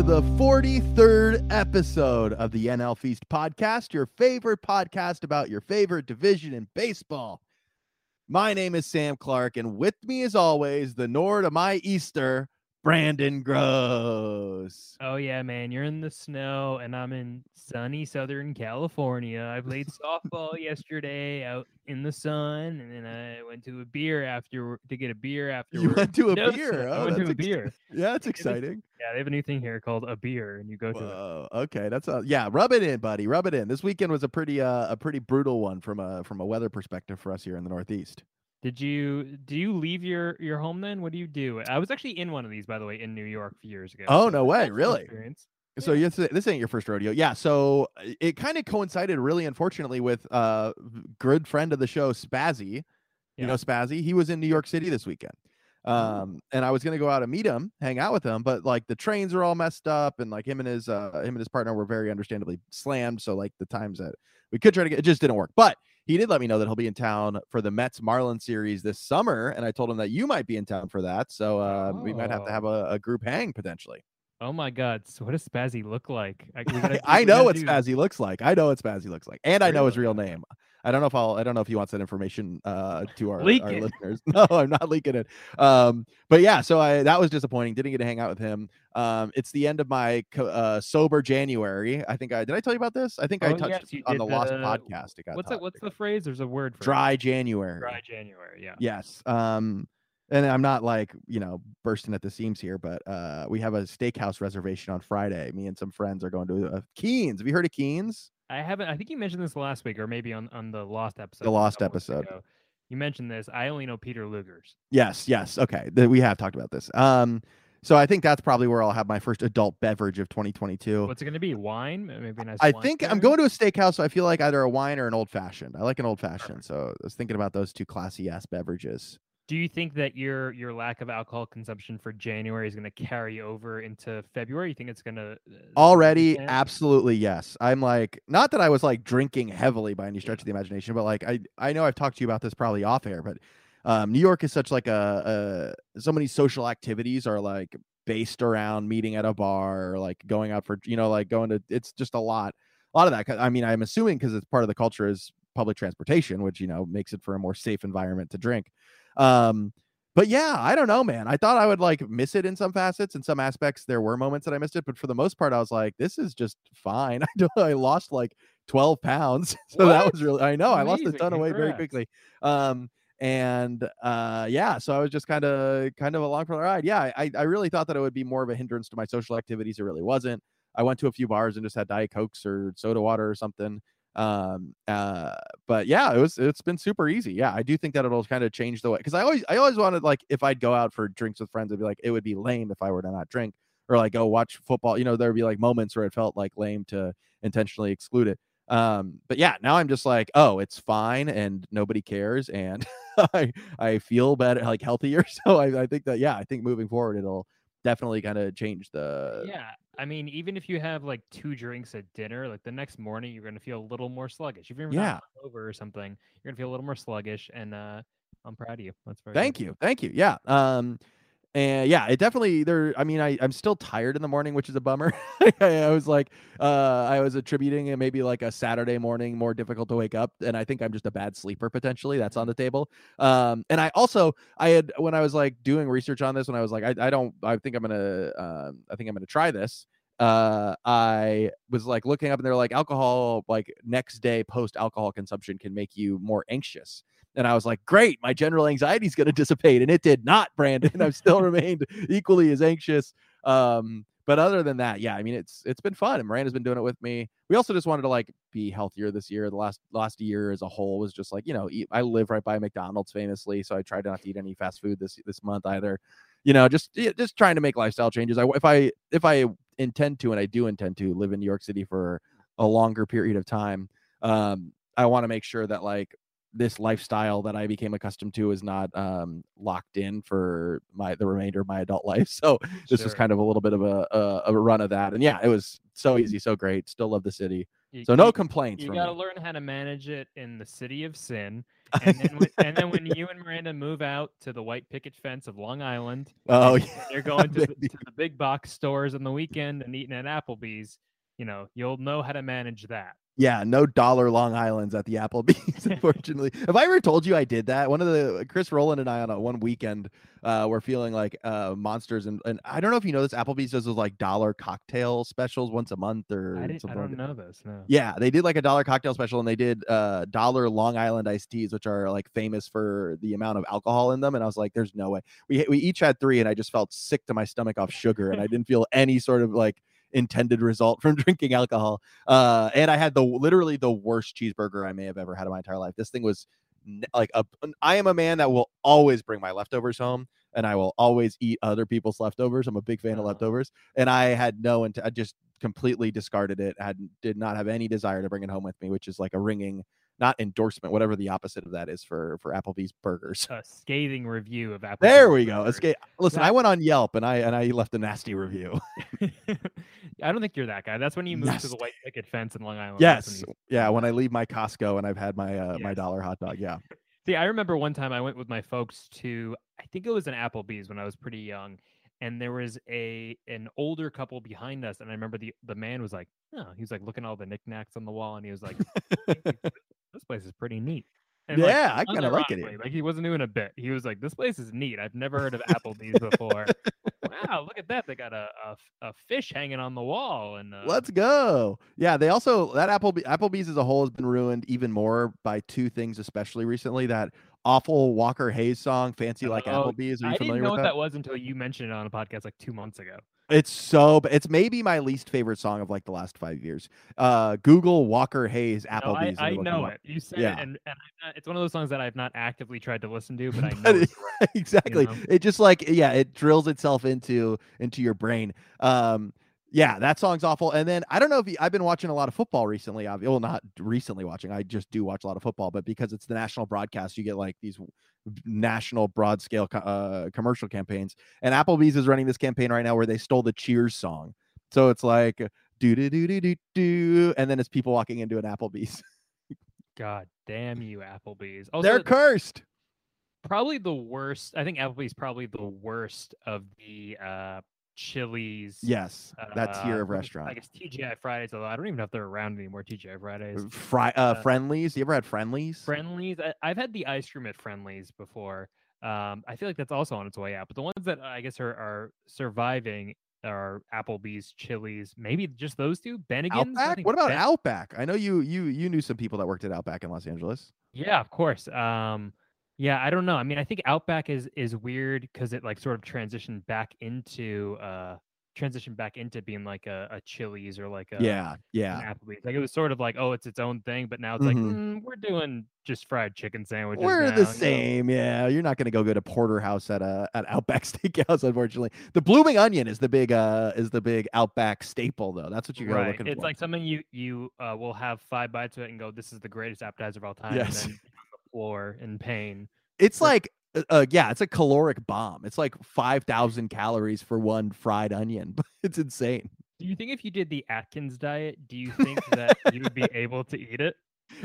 To the 43rd episode of the NL Feast podcast, your favorite podcast about your favorite division in baseball. My name is Sam Clark, and with me, as always, the Nord of my Easter, Brandon Gross. Oh yeah, man, you're in the snow and I'm in sunny Southern California. I played softball yesterday out in the sun, and then I went to a beer after to get a beer after. You went to a No, beer. sir, I Oh, went to a ex- beer. Yeah, that's exciting. Yeah, they have a new thing here called a beer, and you go to it. Whoa, okay, that's a yeah. Rub it in, buddy. Rub it in. This weekend was a pretty uh, a pretty brutal one from a from a weather perspective for us here in the Northeast. Did you do you leave your your home then? What do you do? I was actually in one of these, by the way, in New York a few years ago. Oh, so no way, really? Experience. So Yeah. yes, this ain't your first rodeo. Yeah. So uh, it kind of coincided, really, unfortunately, with uh, good friend of the show, Spazzy. You know Spazzy. He was in New York City this weekend. Oh. Um, and I was gonna go out and meet him, hang out with him, but like the trains are all messed up, and like him and his uh him and his partner were very understandably slammed. So like the times that we could try to get it just didn't work. But he did let me know that he'll be in town for the Mets Marlin series this summer, and I told him that you might be in town for that. So uh, we might have to have a, a group hang potentially. Oh my God! So what does Spazzy look like? I, gotta I know what do- Spazzy looks like. I know what Spazzy looks like, and I know his real name. I don't know if I'll. I don't know if he wants that information uh, to our, Leak our it. listeners. No, I'm not leaking it. Um, but yeah, so I that was disappointing. Didn't get to hang out with him. Um, it's the end of my co- uh, sober January. I think I did. I tell you about this. I think I Oh, touched yes, on the did Lost the- podcast. It got What's that? What's the phrase? There's a word for it. dry January? Dry January. Yeah. Yes. Um, and I'm not like you know bursting at the seams here, but uh, we have a steakhouse reservation on Friday. Me and some friends are going to uh, Keens. Have you heard of Keens? I haven't. I think you mentioned this last week, or maybe on on the lost episode. The Lost episode. ago. You mentioned this. I only know Peter Luger's. Yes, yes. Okay. th- we have talked about this. Um, so I think that's probably where I'll have my first adult beverage of 2022. What's it going to be? Wine? Maybe a nice. I think I'm going to a steakhouse, so I feel like either a wine or an old fashioned. I like an old fashioned, Perfect. so I was thinking about those two classy ass beverages. Do you think that your your lack of alcohol consumption for January is going to carry over into February? You think it's going to Already, absolutely yes. I'm like, not that I was like drinking heavily by any stretch of the imagination, but like I I know I've talked to you about this probably off air, but um, New York is such like a, a so many social activities are like based around meeting at a bar or like going out for you know like going to it's just a lot a lot of that. i mean i'm assuming because it's part of the culture is public transportation which you know makes it for a more safe environment to drink um but yeah i don't know man. I thought i would like miss it in some facets in some aspects there were moments that i missed it but for the most part i was like this is just fine. I don't i lost like 12 pounds so that was really i know i lost a Amazing, ton of weight very quickly. Um and uh yeah so i was just kind of kind of along for the ride. Yeah I, I really thought that it would be more of a hindrance to my social activities it really wasn't. I went to a few bars and just had diet cokes or soda water or something um uh but yeah it was it's been super easy. Yeah i do think that it'll kind of change the way because i always i always wanted like if i'd go out for drinks with friends i'd be like it would be lame if i were to not drink or like go watch football you know there would be like moments where it felt like lame to intentionally exclude it. Um but yeah now i'm just like oh it's fine and nobody cares and i i feel better like healthier. So I, I think that yeah i think moving forward it'll definitely kind of change the Yeah, I mean, even if you have like two drinks at dinner, like the next morning, you're gonna feel a little more sluggish. If you're Yeah. not over or something, you're gonna feel a little more sluggish. And uh, I'm proud of you. That's very. Thank good. you. Thank you. Yeah. Um and yeah, it definitely there I mean I I'm still tired in the morning, which is a bummer. I, I was like uh I was attributing it maybe like a Saturday morning more difficult to wake up and I think I'm just a bad sleeper potentially. That's on the table. Um and I also I had when I was like doing research on this when I was like I, I don't I think I'm to um I think I'm to try this. Uh I was like looking up and they're like alcohol like next day post alcohol consumption can make you more anxious. And I was like, great, my general anxiety is going to dissipate. And it did not, Brandon. I've still remained equally as anxious. Um, but other than that, yeah, I mean, it's it's been fun. And Miranda's been doing it with me. We also just wanted to like be healthier this year. The last last year as a whole was just like, you know, eat, I live right by McDonald's famously, so I tried not to eat any fast food this this month either. You know, just just trying to make lifestyle changes. I if I if I intend to, and I do intend to live in New York City for a longer period of time, um, I want to make sure that like this lifestyle that I became accustomed to is not um, locked in for my the remainder of my adult life. So this was kind of a little bit of a, a a run of that, and yeah, it was so easy, so great. Still love the city, You- so no complaints You got to learn how to manage it in the city of sin. And then, when, and then when you and Miranda move out to the white picket fence of Long Island, oh yeah, you're going to the, to the big box stores on the weekend and eating at Applebee's, you know, you'll know how to manage that. Yeah, no dollar Long Island's at the Applebee's. Unfortunately, have I ever told you I did that? One of the Chris Rowland and I on a one weekend, uh, were feeling like uh monsters, and and I don't know if you know this. Applebee's does those like dollar cocktail specials once a month or I, didn't, I like don't that. know this. No. Yeah, they did like a dollar cocktail special and they did uh dollar Long Island iced teas, which are like famous for the amount of alcohol in them. And I was like, there's no way. We we each had three and I just felt sick to my stomach off sugar and I didn't feel any sort of like intended result from drinking alcohol. Uh and I had the literally the worst cheeseburger I may have ever had in my entire life. This thing was like a I am a man that will always bring my leftovers home and I will always eat other people's leftovers. I'm a big fan of leftovers. And I had no intent. I just completely discarded it. Had did not have any desire to bring it home with me, which is like a ringing not endorsement, whatever the opposite of that is for for Applebee's burgers. A scathing review of Applebee's. There we go. Escape. Listen, That- I went on Yelp and I and I left a nasty review. I don't think you're that guy. That's when you moved to the white picket fence in Long Island. When yes. Yeah, when I leave my Costco and I've had my uh, my dollar hot dog. Yeah. See, I remember one time I went with my folks to I think it was an Applebee's when I was pretty young, and there was a an older couple behind us, and I remember the the man was like, "Oh," he was like looking at all the knickknacks on the wall, and he was like, "This place is pretty neat." And like, yeah, I kind of like it. Like he wasn't doing a bit. He was like, "This place is neat. I've never heard of Applebee's before. wow, look at that! They got a a fish hanging on the wall." And uh, Let's go. Yeah, they also that Applebe- Applebee's as a whole has been ruined even more by two things, especially recently. That awful Walker Hayes song, "Fancy Like Oh, Applebee's." Are you I didn't familiar know with what that? that was until you mentioned it on a podcast like two months ago. It's so. It's maybe my least favorite song of like the last five years. Uh, Google Walker Hayes No, I, Applebee's. and I it'll know up. it. You said Yeah. it, and, and not, it's one of those songs that I've not actively tried to listen to, but I know it- exactly. know? It just like yeah, it drills itself into into your brain. Um, yeah, that song's awful. And then I don't know if you, I've been watching a lot of football recently. I've well, not recently watching. I just do watch a lot of football, but because it's the national broadcast, you get like these national broad scale uh, commercial campaigns. And Applebee's is running this campaign right now where they stole the Cheers song. So it's like do do do do do do, and then it's people walking into an Applebee's. God damn you, Applebee's. Also, They're cursed. probably the worst. I think Applebee's probably the worst of the uh Chili's. Yes, that tier uh, of what- restaurant. I guess TGI Fridays, although I don't even know if they're around anymore. TGI Fridays. Fry uh, uh, Friendly's. You ever had friendlies? Friendly's. I, I've had the ice cream at Friendly's before. Um, I feel like that's also on its way out. But the ones that I guess are, are surviving are Applebee's, Chili's, maybe just those two. Bennigan's. Outback? What about Ben- Outback? I know you you you knew some people that worked at Outback in Los Angeles. Yeah, of course. Um, yeah, I don't know. I mean, I think Outback is is weird because it like sort of transitioned back into uh transitioned back into being like a, a Chili's or like a yeah, yeah. Applebee's. Like it was sort of like, oh, it's its own thing, but now it's like Mhm. mm, we're doing just fried chicken sandwiches. We're now, the you know? same. Yeah, you're not gonna go get a porterhouse at a at Outback Steakhouse, unfortunately. The blooming onion is the big uh is the big Outback staple though. That's what you're Right. looking It's for. like something you you uh, will have five bites of it and go, this is the greatest appetizer of all time, Yes. And then on the floor in pain. it's like uh, uh, yeah, it's a caloric bomb. It's like five thousand calories for one fried onion. it's insane. Do you think if you did the Atkins diet, do you think that you would be able to eat it?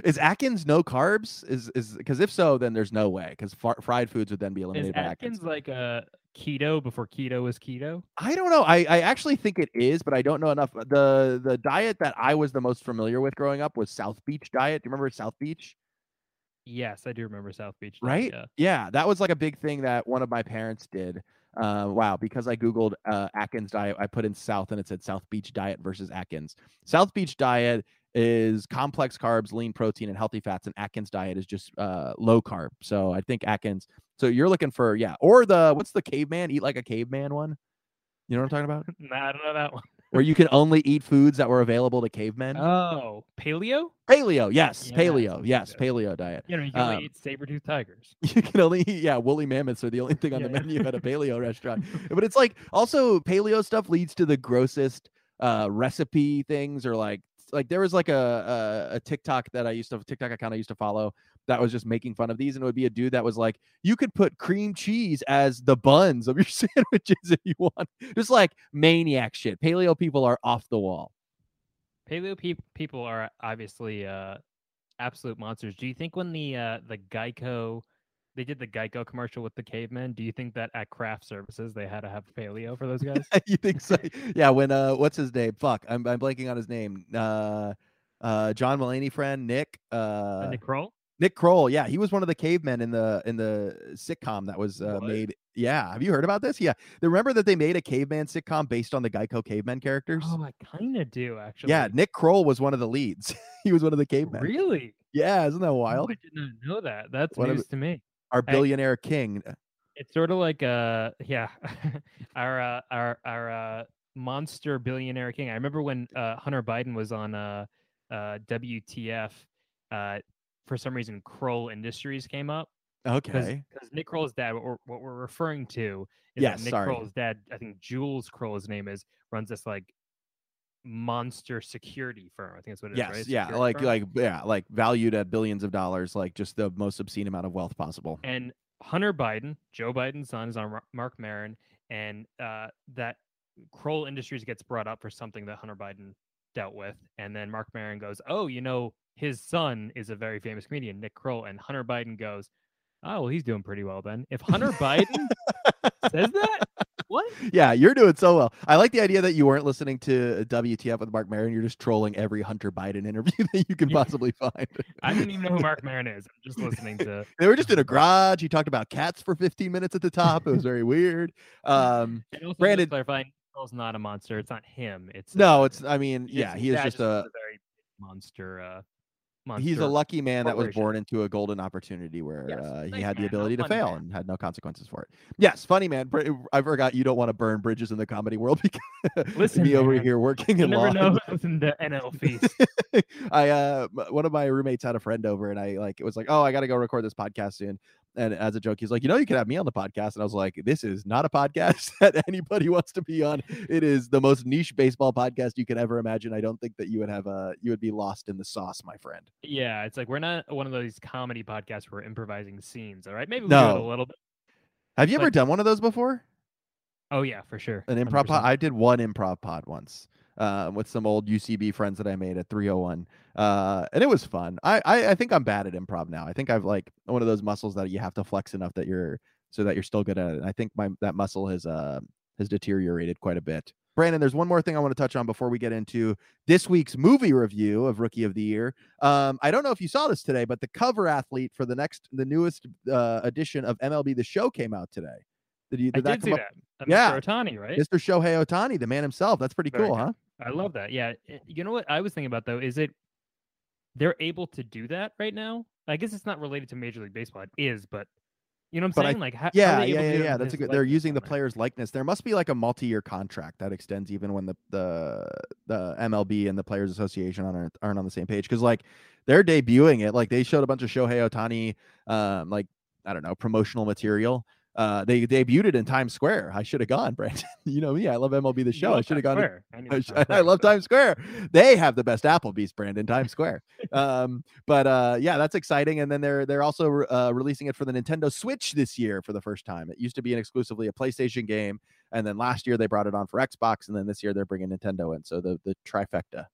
Is Atkins no carbs? Is is because if so, then there's no way because far, fried foods would then be Is eliminated by Atkins like a keto before keto was keto? I don't know. I, I actually think it is, but I don't know enough. The the diet that I was the most familiar with growing up was South Beach diet. Do you remember South Beach? Yes, I do remember South Beach. diet, Right? Yeah. Yeah, that was like a big thing that one of my parents did. Uh, wow, because I googled uh, Atkins diet, I put in South and it said South Beach diet versus Atkins. South Beach diet is complex carbs, lean protein, and healthy fats, and Atkins diet is just uh, low carb. So I think Atkins. So you're looking for yeah, or the what's the caveman? Eat like a caveman one. You know what I'm talking about? Nah, I don't know that one. Where you can only eat foods that were available to cavemen. Oh, paleo? paleo, yes, Yeah, paleo, yes, good. paleo diet. You know, you can only Um, eat saber-toothed tigers. You can only eat, yeah, woolly mammoths are the only thing on the Yeah. menu at a paleo restaurant. But it's like also paleo stuff leads to the grossest uh recipe things or like like there was like a, a a TikTok that I used to TikTok account I used to follow that was just making fun of these and it would be a dude that was like you could put cream cheese as the buns of your sandwiches if you want. Just like maniac shit. Paleo people are off the wall. Paleo pe- people are obviously uh, absolute monsters. Do you think when the uh, the Geico they did the Geico commercial with the cavemen, do you think that at craft services they had to have paleo for those guys? you think so? Yeah. When uh, what's his name? Fuck, I'm I'm blanking on his name. Uh, uh, John Mulaney friend Nick. Uh, Nick Kroll. Nick Kroll, yeah, he was one of the cavemen in the in the sitcom that was uh, made. Yeah, have you heard about this? Yeah, remember that they made a caveman sitcom based on the Geico cavemen characters. Oh, I kind of do actually. Yeah, Nick Kroll was one of the leads. he was one of the cavemen. Really? Yeah, isn't that wild? Oh, I did not know that. That's One of news to me. Our billionaire king. It's sort of like uh yeah, our uh, our our uh, monster billionaire king. I remember when uh, Hunter Biden was on uh, uh, WTF. Uh, for some reason, Kroll Industries came up. Okay. Because Nick Kroll's dad, what we're, what we're referring to is Yes, that Nick sorry. Kroll's dad, I think Jules Kroll, his name is, runs this like monster security firm. I think that's what it is. Yes, right? yeah, Security like firm. like yeah, like valued at billions of dollars, like just the most obscene amount of wealth possible. and Hunter Biden, Joe Biden's son, is on Marc Maron, and uh, that Kroll Industries gets brought up for something that Hunter Biden dealt with, and then Marc Maron goes, "Oh, you know, his son is a very famous comedian, Nick Kroll," and Hunter Biden goes, "Oh, well, he's doing pretty well then." If Hunter Biden says that, what? Yeah, you're doing so well. I like the idea that you weren't listening to WTF with Marc Maron. You're just trolling every Hunter Biden interview that you can Yeah. possibly find. I didn't even know who Marc Maron is. I'm just listening to. They were just in a garage. He talked about cats for 15 minutes at the top. It was very weird. Um, Brandon- just clarifying, Kroll's not a monster. It's not him. It's no, uh, it's. I mean, yeah, he is dad just a. a very monster. Uh, monster. He's a lucky man that was born into a golden opportunity where Yes, uh, he had the man, no ability to fail man. and had no consequences for it. Yes, funny man. I forgot you don't want to burn bridges in the comedy world because Listen, me over here working in law. never know. Listen to NL Feast. I uh one of my roommates had a friend over and I like it was like, "Oh, I got to go record this podcast soon." And as a joke, he's like, "You know, you could have me on the podcast." And I was like, "This is not a podcast that anybody wants to be on. It is the most niche baseball podcast you could ever imagine. I don't think that you would have a you would be lost in the sauce, my friend." yeah, it's like we're not one of those comedy podcasts where we're improvising scenes. All right, maybe we do it No. a little bit. Have you ever done one of those before? Oh yeah, for sure. An improv 100%. pod? I did one improv pod once. Uh, with some old UCB friends that I made at 301. Uh, and it was fun. I, I I think I'm bad at improv now. I think I've like one of those muscles that you have to flex enough that you're so that you're still good at it. And I think my that muscle has uh has deteriorated quite a bit. Brandon, there's one more thing I want to touch on before we get into this week's movie review of Rookie of the Year. Um, I don't know if you saw this today, but the cover athlete for the next, the newest uh, edition of MLB The Show came out today. Did you? I Did that did see up? that. Uh, Yeah. Mr. Ohtani, right? Mr. Shohei Ohtani, the man himself. That's pretty Very cool, huh? I love that. Yeah. eh, You know what I was thinking about though? Is it they're able to do that right now? I guess it's not related to Major League Baseball. It is, but you know what I'm But I- saying? like, how, how Yeah, able yeah, yeah, yeah. That's a good. They're using the player's likeness. There must be like a multi-year contract that extends even when the the the MLB and the Players Association aren't aren't on the same page because like they're debuting it. Like they showed a bunch of Shohei Ohtani, um, like I don't know, promotional material. Uh, they debuted it in Times Square. I should have gone, Brandon. you know me. I love MLB the show. I should have gone. to- I, I, I love so- Times Square. They have the best Applebee's brand in Times Square. Um, but uh, yeah, that's exciting. And then they're they're also re- uh, releasing it for the Nintendo Switch this year for the first time. It used to be an exclusively a PlayStation game, and then last year they brought it on for Xbox, and then this year they're bringing Nintendo in. So the the trifecta.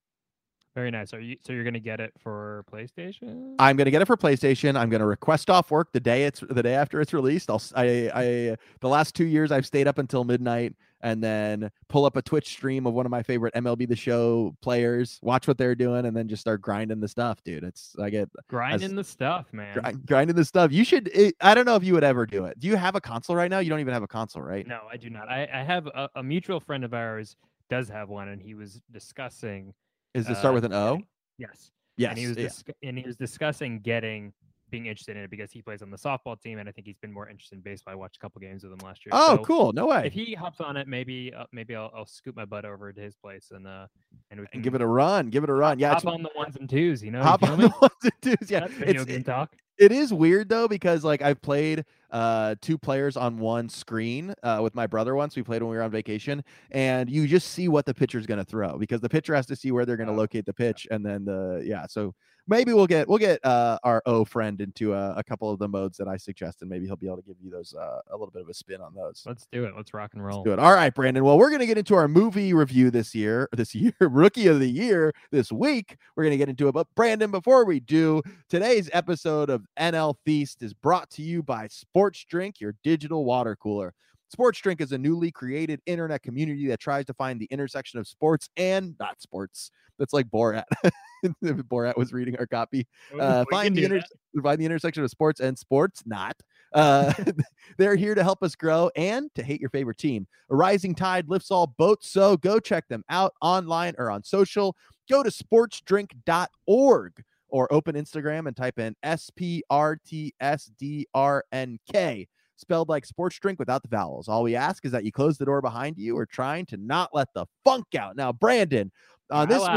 Very nice. Are you so you're gonna get it for PlayStation? I'm gonna get it for PlayStation. I'm gonna request off work the day it's the day after it's released. I'll I I the last two years I've stayed up until midnight and then pull up a Twitch stream of one of my favorite MLB the Show players, watch what they're doing, and then just start grinding the stuff, dude. It's I get Grinding the stuff, man. grind, grinding the stuff. You should. It, I don't know if you would ever do it. Do you have a console right now? You don't even have a console, right? No, I do not. I, I have a, a mutual friend of ours does have one, and he was discussing. Is it start uh, with an O? Yes. Yes. and he was yeah. and he was discussing getting being interested in it because he plays on the softball team, and I think he's been more interested in baseball. I watched a couple games with him last year. Oh, So cool. No way. If he hops on it, maybe uh, maybe I'll, I'll scoot my butt over to his place and uh and we can and give it a run. Give it a run. Yeah. hop on the ones and twos. You know, you hop feel on me? the ones and twos. Yeah. That's video It's, game talk. it is weird though because like I've played uh two players on one screen uh with my brother once. We played when we were on vacation, and you just see what the pitcher's gonna throw because the pitcher has to see where they're gonna Oh, locate the pitch, and then the yeah. So maybe we'll get we'll get uh, our O friend into a, a couple of the modes that I suggest, and maybe he'll be able to give you those uh, a little bit of a spin on those. Let's do it. Let's rock and roll. Let's do it. All right, Brandon. Well, we're gonna get into our movie review this year. This year, rookie of the year. This week, we're gonna get into it. But Brandon, before we do, today's episode of NL Feast is brought to you by Sports Drink, your digital water cooler. Sports Drink is a newly created internet community that tries to find the intersection of sports and not sports. That's like Borat. if Borat was reading our copy. Uh, find the inter- find the intersection of sports and sports not. Uh, they're here to help us grow and to hate your favorite team. A rising tide lifts all boats, so go check them out online or on social. Go to sportsdrink.org or open Instagram and type in S P R T S D R N K spelled like sports drink without the vowels. All we ask is that you close the door behind you or trying to not let the funk out. Now, Brandon, on My this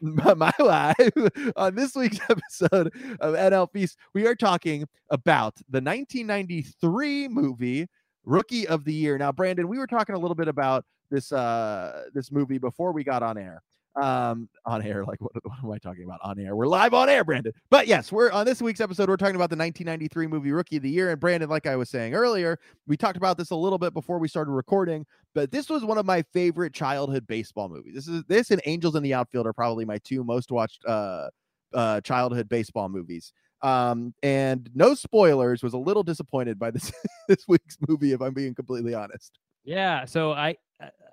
week's my life on this week's episode of NL Feast, we are talking about the 1993 movie Rookie of the Year. Now, Brandon, we were talking a little bit about this uh this movie before we got on air. Um, on air, like what, what am I talking about? On air, we're live on air, Brandon. But yes, we're on this week's episode. We're talking about the 1993 movie Rookie of the Year. And Brandon, like I was saying earlier, we talked about this a little bit before we started recording but this was one of my favorite childhood baseball movies. This is this and Angels in the Outfield are probably my two most watched uh uh childhood baseball movies. Um and no spoilers was a little disappointed by this this week's movie if I'm being completely honest. Yeah, so I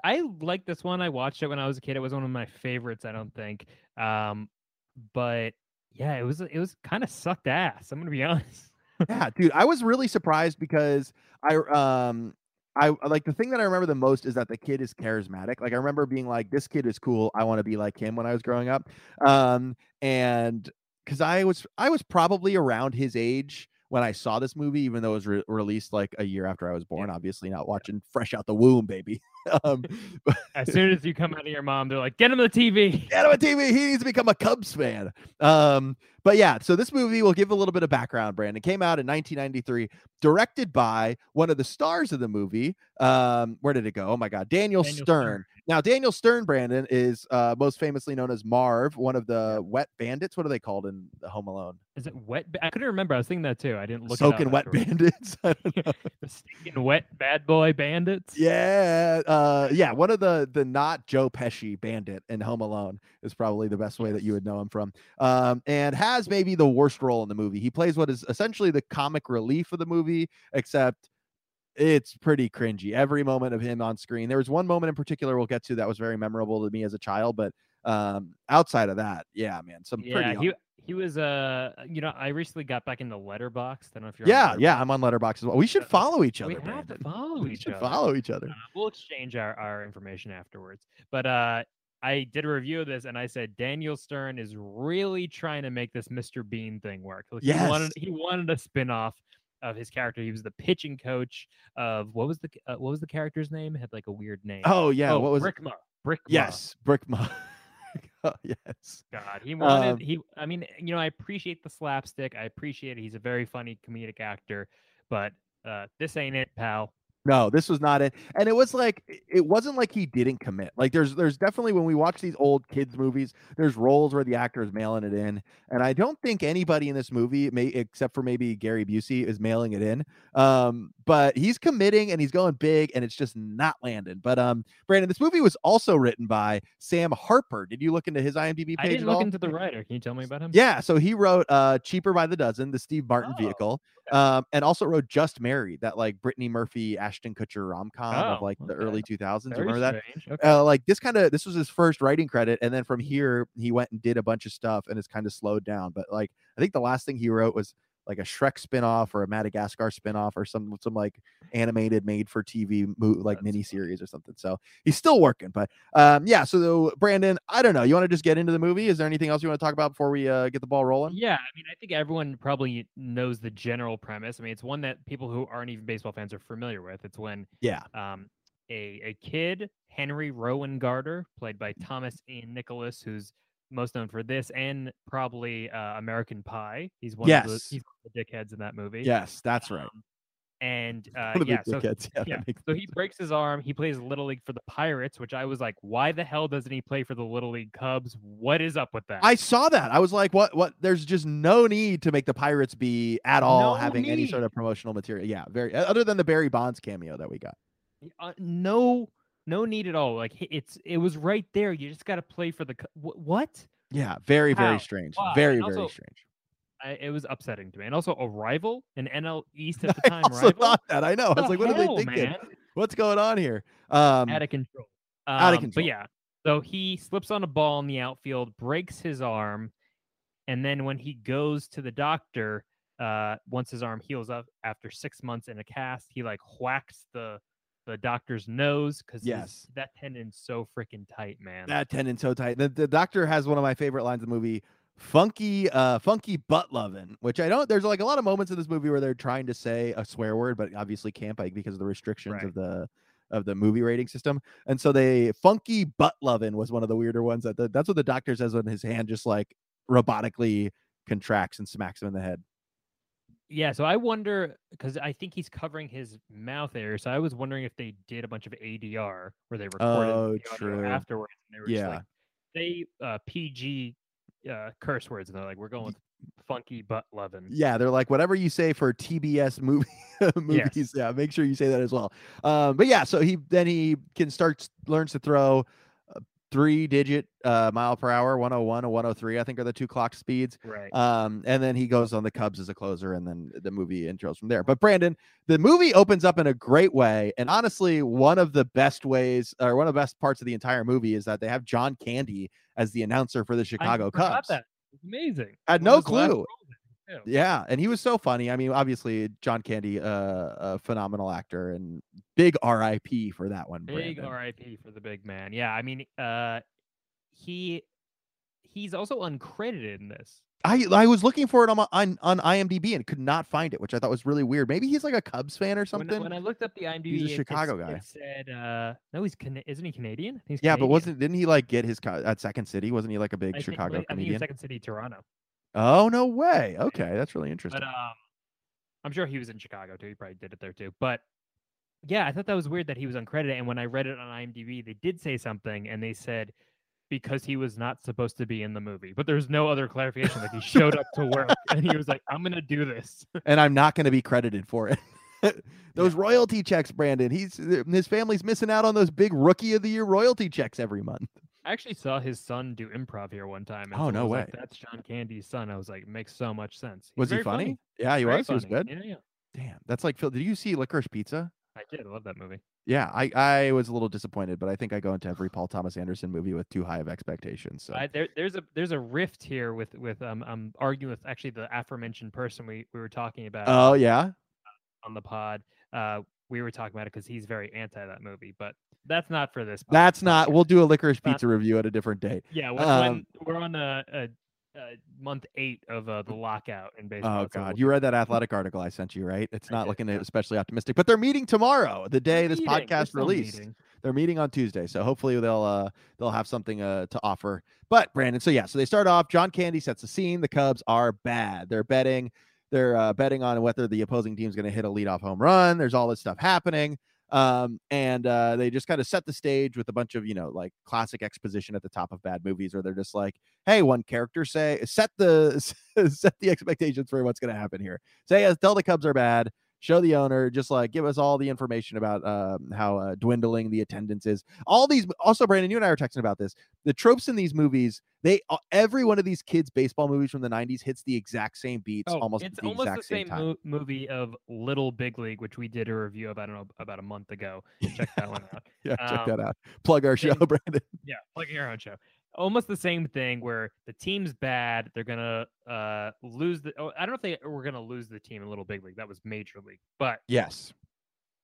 I- like this one. I watched it when I was a kid. It was one of my favorites. I don't think. Um, but yeah, it was it was kind of sucked ass. I'm gonna be honest. yeah, dude, I was really surprised because I um I like the thing that I remember the most is that the kid is charismatic. Like I remember being like, this kid is cool. I want to be like him when I was growing up. Um, and because I was I was probably around his age when I saw this movie, even though it was re- released like a year after I was born. Obviously, not watching fresh out the womb, baby. um, As soon as you come out of your mom, they're like, "Get him the TV." Get him a TV. He needs to become a Cubs fan. Um, but yeah, so this movie will give a little bit of background. Brandon came out in 1993, directed by one of the stars of the movie. Um, where did it go? Oh my God, Daniel, Daniel Stern. Stern. Now, Daniel Stern, Brandon, is uh, most famously known as Marv, one of the Wet Bandits. What are they called in the Home Alone? Is it wet? I couldn't remember. I was thinking that too. I didn't look. Soaking it up Wet afterwards. Bandits. I don't know. the stinking wet bad boy bandits. Yeah, uh, yeah. One of the the not Joe Pesci bandit in Home Alone is probably the best way that you would know him from. Um, and has maybe the worst role in the movie. He plays what is essentially the comic relief of the movie, except it's pretty cringy. Every moment of him on screen. There was one moment in particular we'll get to that was very memorable to me as a child, but um, outside of that, yeah, man, some Yeah, pretty. he he was uh you know I recently got back into Letterboxd. I don't know if you're. yeah, yeah, I'm on Letterboxd as well. We should Uh, follow each other. We have to follow We each should other. follow each other. Uh, we'll exchange our, our information afterwards. But uh, I did a review of this and I said Daniel Stern is really trying to make this Mr. Bean thing work. Like, He wanted he wanted a spin-off of his character. He was the pitching coach of what was the uh, what was the character's name? It had like a weird name. Oh yeah, what was? Brickma. Brickma. Yes, Brickma. oh, yes. God, he wanted Um, he. I mean, you know, I appreciate the slapstick. I appreciate it. He's a very funny comedic actor, but uh, this ain't it, pal. No, this was not it. And it was like it- wasn't like he didn't commit. Like there's there's definitely when we watch these old kids movies, there's roles where the actor is mailing it in. And I don't think anybody in this movie, may except for maybe Gary Busey, is mailing it in. Um, but he's committing and he's going big and it's just not landing. But um, Brandon, this movie was also written by Sam Harper. Did you look into his IMDb page? I didn't look all? into the writer. Can you tell me about him? Yeah, so he wrote uh Cheaper by the Dozen, the Steve Martin Oh, vehicle. Um, and also wrote Just Married, that like Brittany Murphy, Ashton Kutcher rom com of Oh, like the okay. early 2000s. Very remember that? Okay. Uh, like this kind of this was his first writing credit, and then from here he went and did a bunch of stuff, and it's kind of slowed down. But like I think the last thing he wrote was like a Shrek spinoff or a Madagascar spinoff or some some like animated made for TV mo- like mini series or something. So he's still working, but um yeah. So Brandon, I don't know. You want to just get into the movie? Is there anything else you want to talk about before we uh, get the ball rolling? Yeah, I mean, I think everyone probably knows the general premise. I mean, it's one that people who aren't even baseball fans are familiar with. It's when Yeah. um, a a kid, Henry Rowengartner, played by Thomas Ian Nicholas, who's most known for this and probably uh, American Pie. He's one of the he's one of the dickheads in that movie. Yes, that's right. Um, And uh, One of the yeah, so. Yeah, yeah, so he breaks his arm. He plays little league for the Pirates, which I was like, why the hell doesn't he play for the little league Cubs? What is up with that? I saw that. I was like, what? What? There's just no need to make the Pirates be at all No having any sort of promotional material. Yeah, very. Other than the Barry Bonds cameo that we got. uh, no, no need at all. Like it's it was right there. You just got to play for the wh- what? Yeah, very, very How? strange. Why? Very, And very strange. I, it was upsetting to me. And also a rival, an NL East at the I time also rival. thought that. I know. I was like, what are they thinking? man? What's going on here? Um, out of control. out of Um, control. But yeah, so he slips on a ball in the outfield, breaks his arm, and then when he goes to the doctor, uh, once his arm heals up after six months in a cast, he like whacks the the doctor's nose because Yes. that tendon's so freaking tight, man. that tendon's so tight. The, the doctor has one of my favorite lines of the movie. Funky, uh, funky butt loving, which I don't. There's like a lot of moments in this movie where they're trying to say a swear word, but obviously can't like because of the restrictions Right. of the of the movie rating system. And so they funky butt loving was one of the weirder ones. That the, that's what the doctor says when his hand just like robotically contracts and smacks him in the head. Yeah, so I wonder because I think he's covering his mouth area. So I was wondering if they did a bunch of ADR where they recorded Oh, the true. afterwards. And they were just Yeah. like, they uh, PG uh, curse words, and they're like, we're going with funky butt loving. Yeah, they're like whatever you say for TBS movie movies. Yeah, make sure you say that as well. Um, but yeah, so he then he can start learns to throw three digit uh, mile per hour, 101 or 103, I think are the two clock speeds. Right. Um, and then he goes on the Cubs as a closer, and then the movie intros from there. But Brandon, the movie opens up in a great way, and honestly, one of the best ways or one of the best parts of the entire movie is that they have John Candy as the announcer for the Chicago Cubs. That. It's amazing. Had no of his last clue. Roles, I think, too. Yeah, and he was so funny. I mean, obviously, John Candy, uh, a phenomenal actor, and big RIP for that one. Big Brandon. RIP for the big man. Yeah, I mean, uh, he he's also uncredited in this. I I was looking for it on my, on on IMDb and could not find it, which I thought was really weird. Maybe he's like a Cubs fan or something. when I looked up the IMDb, he's a Chicago s- guy. It said, uh, no, he's isn't he Canadian? He's yeah, but wasn't didn't he like get his co- at Second City? Wasn't he like a big I Chicago I think he was comedian? Second City, Toronto. Oh no way! Okay, that's really interesting. But um, I'm sure he was in Chicago too. He probably did it there too. But yeah, I thought that was weird that he was uncredited. And when I read it on IMDb, they did say something, and they said because he was not supposed to be in the movie. But there's no other clarification. Like he showed up to work and he was like, "I'm gonna do this." and I'm not going to be credited for it. those royalty checks, Brandon. He's his family's missing out on those big rookie of the year royalty checks every month. I actually saw his son do improv here one time. And Oh, no was like, way. That's John Candy's son. I was like, makes so much sense. He's Was he very funny? Yeah, he Very was. He was good. Yeah, yeah. Damn, that's like Phil. Did you see Licorice Pizza? I did. I love that movie. Yeah, I, I was a little disappointed, but I think I go into every Paul Thomas Anderson movie with too high of expectations. So I, there, there's a there's a rift here with with um I'm arguing with actually the aforementioned person we we were talking about oh yeah, on the pod. Uh, we were talking about it because he's very anti that movie, but that's not for this. pod- that's not. We'll do a Licorice Not- Pizza review at a different date. Yeah, when, um, when we're on a, a, a month eight of uh, the lockout in baseball. Oh God, you read that athletic article I sent you, right? It's not did, looking yeah. especially optimistic, but they're meeting tomorrow, the day this meeting. Podcast released. meeting. They're meeting on Tuesday, so hopefully they'll uh they'll have something uh to offer. But Brandon, so yeah, so they start off. John Candy sets the scene. The Cubs are bad. They're betting. They're uh, betting on whether the opposing team's going to hit a leadoff home run. There's all this stuff happening. Um, and uh, they just kind of set the stage with a bunch of you know like classic exposition at the top of bad movies, where they're just like, "Hey, one character say set the set the expectations for what's going to happen here. Say, uh, tell the Cubs are bad show the owner just like give us all the information about um, how uh, dwindling the attendance is all these also brandon you and i were texting about this the tropes in these movies they uh, every one of these kids baseball movies from the 90s hits the exact same beats Oh, almost it's the almost exact the same same mo- movie of Little Big League, which we did a review of. I don't know about a month ago. Check that one out. yeah check that um, out plug our show same- brandon Yeah, like your own show. Almost the same thing where the team's bad. They're gonna uh lose the. Oh, I don't know if they were gonna lose the team in Little Big League. That was Major League, but yes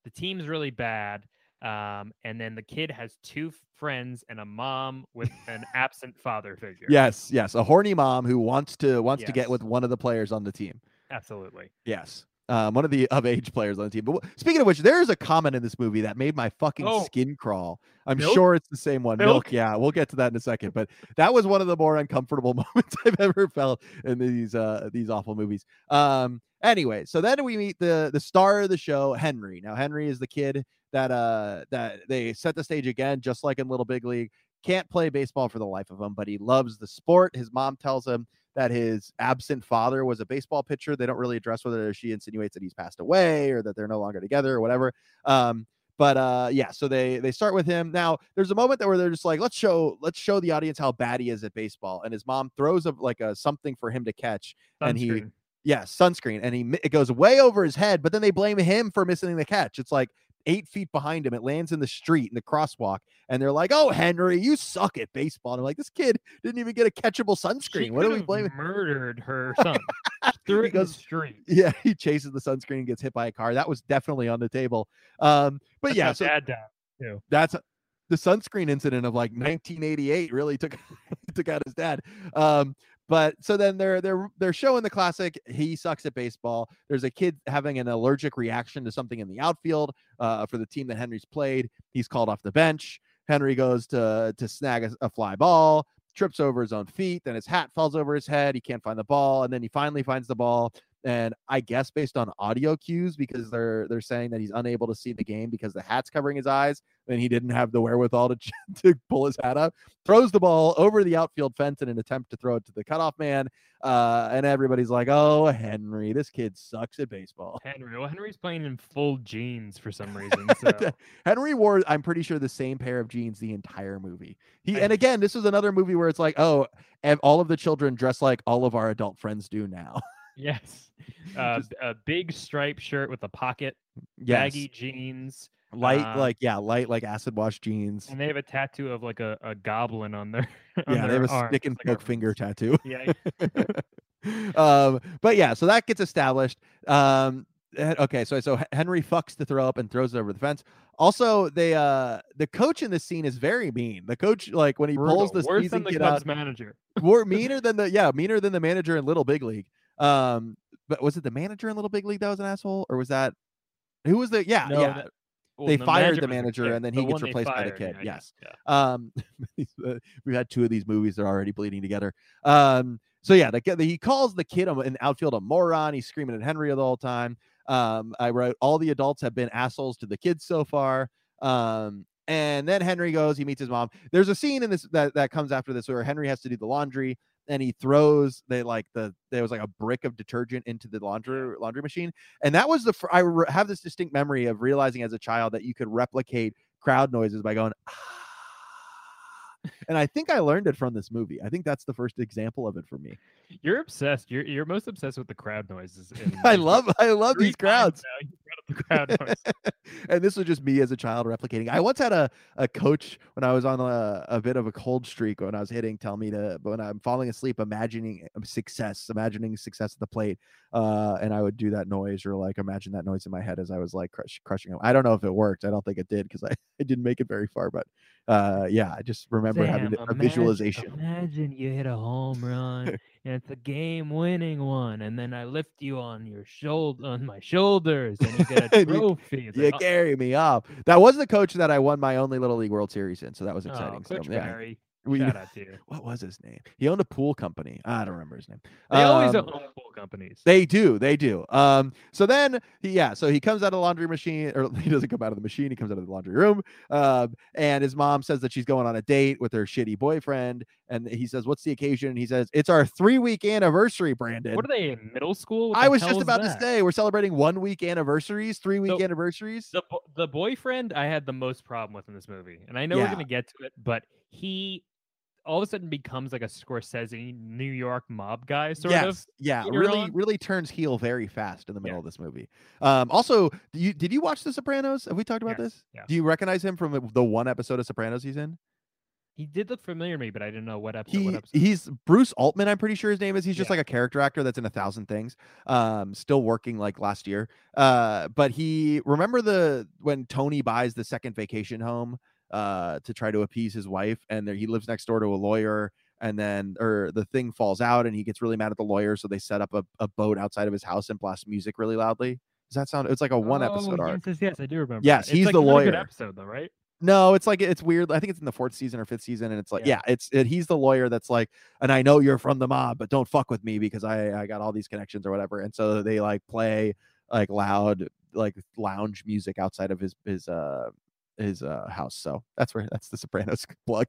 the team's really bad. Um, and then the kid has two friends and a mom with an absent father figure. yes yes a horny mom who wants to wants to get with one of the players on the team absolutely. yes um, one of the of age players on the team. But w- speaking of which, there is a comment in this movie that made my fucking Oh. skin crawl. I'm Milk? sure it's the same one. Milk? Milk? yeah, we'll get to that in a second. But that was one of the more uncomfortable moments I've ever felt in these uh these awful movies. Um, anyway, so then we meet the the star of the show, Henry. Now Henry is the kid that uh that they set the stage again, just like in Little Big League. Can't play baseball for the life of him, but he loves the sport. His mom tells him that his absent father was a baseball pitcher. They don't really address whether she insinuates that he's passed away or that they're no longer together or whatever. Um, but uh, yeah, so they they start with him. Now there's a moment that where they're just like, let's show let's show the audience how bad he is at baseball. And his mom throws a like a something for him to catch. And he- Yeah, sunscreen, and he it goes way over his head. But then they blame him for missing the catch. It's like eight feet behind him. It lands in the street in the crosswalk, and they're like, "Oh, Henry, you suck at baseball." And I'm like, "This kid didn't even get a catchable She sunscreen. What are we blaming?" Murdered her son. through He it in the street. Yeah, he chases the sunscreen and gets hit by a car. That was definitely on the table. Um, but That's yeah, so dad died. that's the sunscreen incident of like 1988 really took took out his dad. Um, but so then they're they're they're showing the classic. He sucks at baseball. There's a kid having an allergic reaction to something in the outfield uh, for the team that Henry's played. He's called off the bench. Henry goes to to snag a, a fly ball, trips over his own feet. Then his hat falls over his head. He can't find the ball, and then he finally finds the ball. And I guess based on audio cues, because they're they're saying that he's unable to see the game because the hat's covering his eyes, and he didn't have the wherewithal to to pull his hat up. Throws the ball over the outfield fence in an attempt to throw it to the cutoff man. Uh, and everybody's like, "Oh, Henry, this kid sucks at baseball." Henry. Well, Henry's playing in full jeans for some reason. So Henry wore, I'm pretty sure, the same pair of jeans the entire movie. He and again, this is another movie where it's like, oh, and all of the children dress like all of our adult friends do now. yes, uh, Just- a big striped shirt with a pocket, yes, baggy jeans, light, uh, like yeah, light like acid wash jeans. and they have a tattoo of like a, a goblin on their on Yeah, they have a arm. stick and It's like poke finger tattoo. Yeah, um, but yeah, so that gets established. Um, eh, okay, so so Henry fucks to throw up and throws it over the fence. Also, they uh the coach in this scene is very mean. The coach, like when he pulls brutal. the worse sneezing than the Cubs out, manager. more meaner than the yeah, meaner than the manager in Little Big League. Um, but was it the manager in Little Big League that was an asshole, or was that who was the yeah No, yeah. that- Well, They the fired the manager kid, and then the he gets one they replaced by the kid, yeah, yes. yeah. um uh, we've had two of these movies that are already bleeding together. Um so yeah the, kid- he calls the kid a- in outfield a moron he's screaming at henry the whole time. Um i wrote all the adults have been assholes to the kids so far. Um and then henry goes he meets his mom. There's a scene in this that, that comes after this where henry has to do the laundry and he throws they like the there was like a brick of detergent into the laundry laundry machine and that was the fir- i re- have this distinct memory of realizing as a child that you could replicate crowd noises by going "Ah." And i think i learned it from this movie i think that's the first example of it for me You're obsessed. You're you're most obsessed with the crowd noises. i love i love these crowds times now you brought up the crowd noise. and this was just me as a child replicating. I once had a, a coach when I was on a, a bit of a cold streak when I was hitting tell me to, when I'm falling asleep, imagining um, success, imagining success at the plate. Uh, and I would do that noise or like imagine that noise in my head as I was like crush, crushing him. I don't know if it worked. I don't think it did because I, I didn't make it very far, but uh, yeah, I just remember having Sam, a imagine- visualization. Imagine you hit a home run and it's a game-winning one, and then I lift you on your shoulder, on my shoulders, and you get a And you- trophy. You like, oh, carry me off. That was the coach that I won my only little league World Series in, so that was oh, exciting. So, Coach yeah, Barry. We- Shout out to you. what was his name? He owned a pool company. I don't remember his name. They always Um, own pool companies. They do, they do. Um, so then he, yeah, so he comes out of the laundry machine, or he doesn't come out of the machine, he comes out of the laundry room. Um, and his mom says that she's going on a date with her shitty boyfriend. And he says, What's the occasion? And he says, It's our three week anniversary, Brandon. what are they in middle school? I was just about that? to say we're celebrating one week anniversaries, three week So- anniversaries. the the boyfriend I had the most problem with in this movie, and I know we're gonna get to it, but he all of a sudden becomes like a Scorsese New York mob guy, sort yes, of. yeah, really, on. really turns heel very fast in the middle Yeah. of this movie. Um, also, do you did you watch The Sopranos? Have we talked about Yes, this? yeah. Do you recognize him from the- the one episode of Sopranos he's in? He did look familiar to me, but I didn't know what episode. he what episode. he's Bruce Altman. I'm pretty sure his name is. He's just Yeah. like a character actor that's in a thousand things. Um, still working like last year. Uh, but he remember the when Tony buys the second vacation home uh to try to appease his wife, and there, he lives next door to a lawyer. and then or the thing falls out and he gets really mad at the lawyer so they set up a, a boat outside of his house and blast music really loudly does that sound it's like a one episode Oh, arc Yes, yes, I do remember. Yes, he's like, the not a good lawyer. episode though, right? no it's like it's weird i think it's in the fourth season or fifth season and it's like yeah, Yeah. it's it, he's the lawyer that's like and i know you're from the mob but don't fuck with me because i i got all these connections or whatever and so they like play like loud like lounge music outside of his his uh his uh house so that's where that's the sopranos plug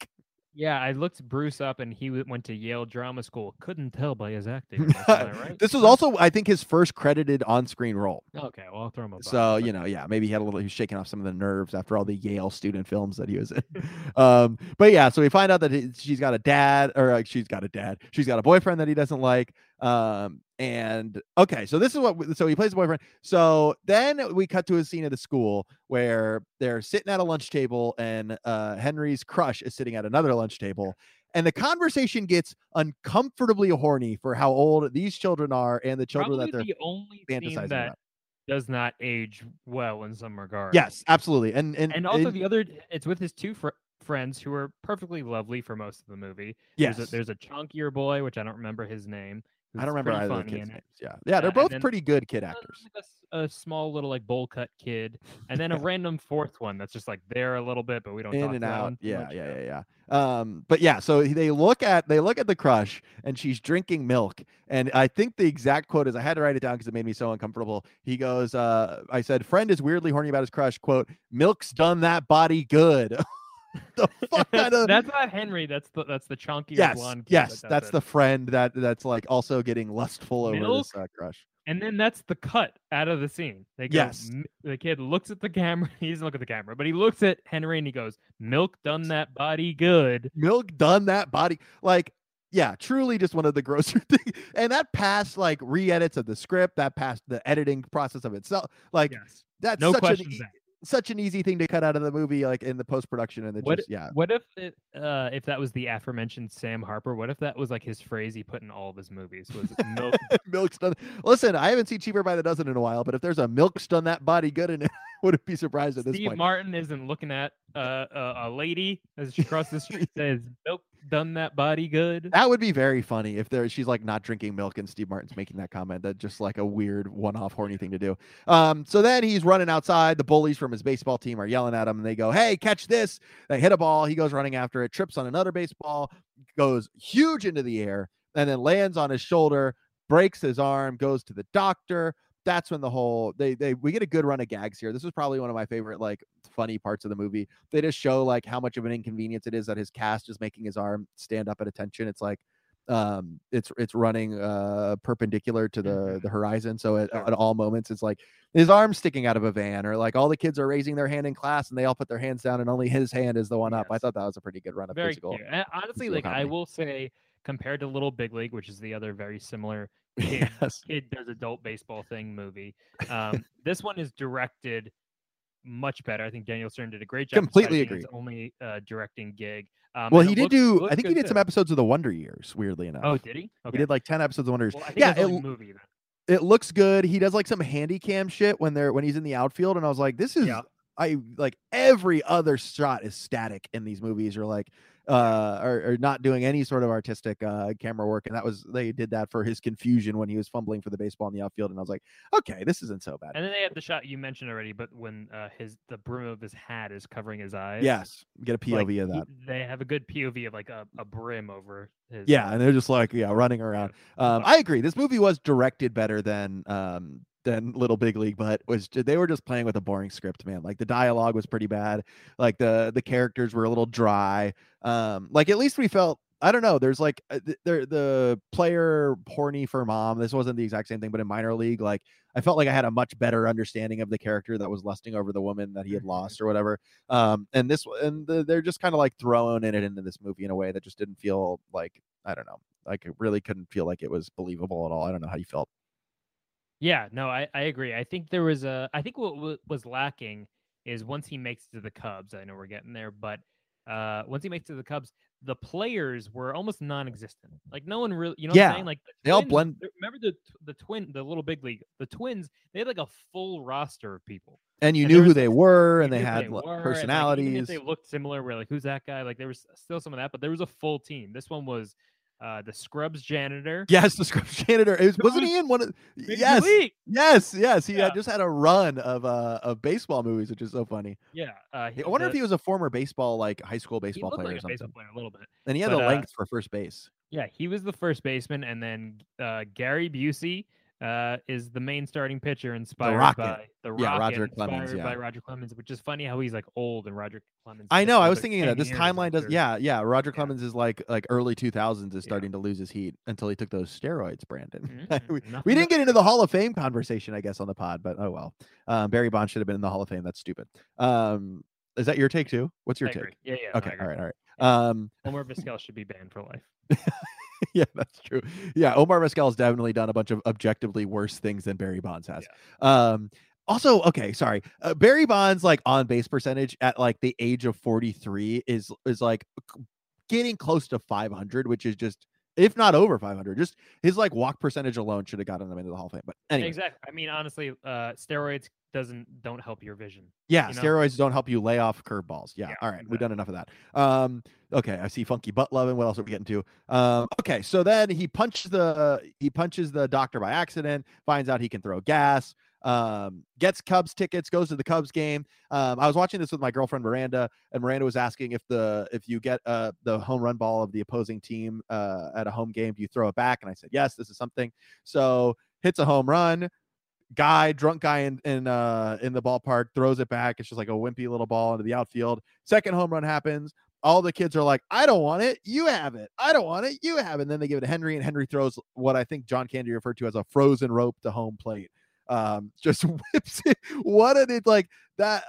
Yeah, I looked Bruce up, and he went to Yale Drama School. Couldn't tell by his acting. Right? this was also i think his first credited on-screen role okay. Well, I'll throw him a so you know yeah maybe he had a little he was shaking off some of the nerves after all the yale student films that he was in um but yeah so we find out that he, she's got a dad or like she's got a dad she's got a boyfriend that he doesn't like um and okay so this is what so he plays the boyfriend so then we cut to a scene at the school where they're sitting at a lunch table and uh henry's crush is sitting at another lunch table and the conversation gets uncomfortably horny for how old these children are and the children Probably that they're the only fantasizing that about. does not age well in some regard. Yes, absolutely. And and and also and- the other, it's with his two fr- friends who are perfectly lovely for most of the movie. yes, There's a, there's a chunkier boy, which I don't remember his name. I don't remember either of the funny kids' names. Yeah, yeah, they're Uh, both then- pretty good kid Uh, actors. like a a, small little like bowl cut kid, and then a random fourth one that's just like there a little bit, but we don't In talk and out. Yeah, much. yeah, yeah, yeah. Um, but yeah, so they look at they look at the crush, and she's drinking milk. And I think the exact quote is I had to write it down because it made me so uncomfortable. He goes, uh, I said, friend is weirdly horny about his crush. Quote, milk's done that body good. the fuck kind of that's not Henry. That's the that's the chunky yes, blonde. kid yes, that that's it. the friend that that's like also getting lustful over Milk? this uh, crush. And then that's the cut out of the scene. They go, Yes. "M- the kid looks at the camera. He doesn't look at the camera, but he looks at Henry and he goes, "Milk done that body good." milk done that body like yeah truly just one of the grosser things and that passed like re-edits of the script that passed the editing process of itself like Yes. that's No such an, e-. such an easy thing to cut out of the movie like in the post-production and it What just yeah What if it, uh, if that was the aforementioned Sam Harper? What if that was like his phrase he put in all of his movies? Was milk? milk's done listen i haven't seen cheaper by the dozen in a while but if there's a milk's done that body good in it wouldn't be surprised at this Steve point Martin isn't looking at uh, a, a lady as she crosses the street says, "Milk done that body good." that would be very funny if there she's like not drinking milk and Steve Martin's making that comment. That just like a weird one-off horny thing to do. Um, so then he's running outside. The bullies from his baseball team are yelling at him, and they go, "Hey, catch this!" They hit a ball. He goes running after it, trips on another baseball, goes huge into the air, and then lands on his shoulder, breaks his arm, goes to the doctor. That's when the whole they they we get a good run of gags here. This is probably one of my favorite like funny parts of the movie. They just show like how much of an inconvenience it is that his cast is making his arm stand up at attention. It's like um it's it's running uh perpendicular to the Mhm. the horizon so at, at all moments it's like his arm sticking out of a van or like all the kids are raising their hand in class and they all put their hands down and only his hand is the one up i thought that was a pretty good run of very physical. Honestly, physical like I will say, compared to Little Big League, which is the other very similar kid yes kid does adult baseball thing movie. Um, this one is directed much better. I think Daniel Stern did a great job. Completely being his only uh, directing gig. Um, well he did do i think he did some episodes of the wonder years weirdly enough Oh, did he? he did like 10 episodes of wonder years Well, yeah that's the only it, movie it looks good he does like some handy cam shit when they're when he's in the outfield and i was like this is Yeah. I like every other shot is static in these movies or like uh or, or not doing any sort of artistic uh camera work and that was they did that for his confusion when he was fumbling for the baseball in the outfield and I was like okay this isn't so bad And then they had the shot you mentioned already, but when uh, his the brim of his hat is covering his eyes. yes get a POV like, of that they have a good POV of like a, a brim over his. yeah and they're just like yeah running around um I agree this movie was directed better than um than Little Big League, but was they were just playing with a boring script, man. Like the dialogue was pretty bad. Like the the characters were a little dry. Um, like at least we felt I don't know. There's like uh, th- there the player horny for mom. This wasn't the exact same thing, but in minor league, like I felt like I had a much better understanding of the character that was lusting over the woman that he had Mhm. lost or whatever. Um, and this and the, they're just kind of like throwing it into this movie in a way that just didn't feel like I don't know. Like it really couldn't feel like it was believable at all. I don't know how you felt. Yeah, no, I, I agree. I think there was a. I think what wa- was lacking is once he makes it to the Cubs. I know we're getting there, but uh, once he makes it to the Cubs, the players were almost non-existent. Like no one really, you know, Yeah. what I'm saying? Like the They all blend- Remember the the twin, the little big league, the Twins. They had like a full roster of people. And you And knew who they were, and they had were, and, like, even personalities. they looked similar, we're like, who's that guy? Like there was still some of that, but there was a full team. This one was uh, the Scrubs janitor. Yes, the Scrubs janitor. It was, wasn't he in one of? Major Yes, League. yes, yes. He Yeah. had just had a run of uh of baseball movies, which is so funny. Yeah. Uh, I wonder if he was a former baseball, like high school baseball player like or a something. baseball player a little bit. And he had but, the uh, length for first base. Yeah, he was the first baseman, and then uh, Gary Busey uh, is the main starting pitcher, inspired Rocket. by the Rocket, Yeah, Roger Clemens, yeah. by Roger Clemens, which is funny how he's like old and Roger Clemens. I know. I was thinking that. This timeline does. Yeah, yeah. Roger Yeah. Clemens is like like early 2000s is Yeah. starting to lose his heat until he took those steroids. Brandon. Mm, we, we didn't get into the Hall of Fame conversation, I guess, on the pod, but oh well. Um, Barry Bonds should have been in the Hall of Fame. That's stupid. Um, is that your take too? What's your take? Yeah, yeah. Okay, all right, all right. Um, Omar Vizquel should be banned for life. yeah, that's true. Yeah, Omar Vizquel has definitely done a bunch of objectively worse things than Barry Bonds has. Um, also, okay, sorry. Uh, Barry Bonds like on base percentage at like the age of 43 is is like getting close to 500, which is just if not over 500. Just his like walk percentage alone should have gotten him into the Hall of Fame. But anyway, Exactly. I mean, honestly, uh, steroids doesn't don't help your vision. yeah, you know? steroids don't help you lay off curveballs. Yeah, Yeah, all right, we've done enough of that. Um, okay, I see funky butt loving. What else are we getting to? Um, okay, so then he punches the he punches the doctor by accident, finds out he can throw gas, um, gets Cubs tickets, goes to the Cubs game. Um, I was watching this with my girlfriend Miranda, and Miranda was asking if the if you get uh the home run ball of the opposing team uh at a home game, do you throw it back? And I said yes, this is something. So hits a home run. Guy, drunk guy in in uh in the ballpark throws it back. It's just like a wimpy little ball into the outfield. Second home run happens. All the kids are like, I don't want it. You have it. I don't want it. You have it. And then they give it to Henry, and Henry throws what I think John Candy referred to as a frozen rope to home plate. Um, just whips it. What did it like that?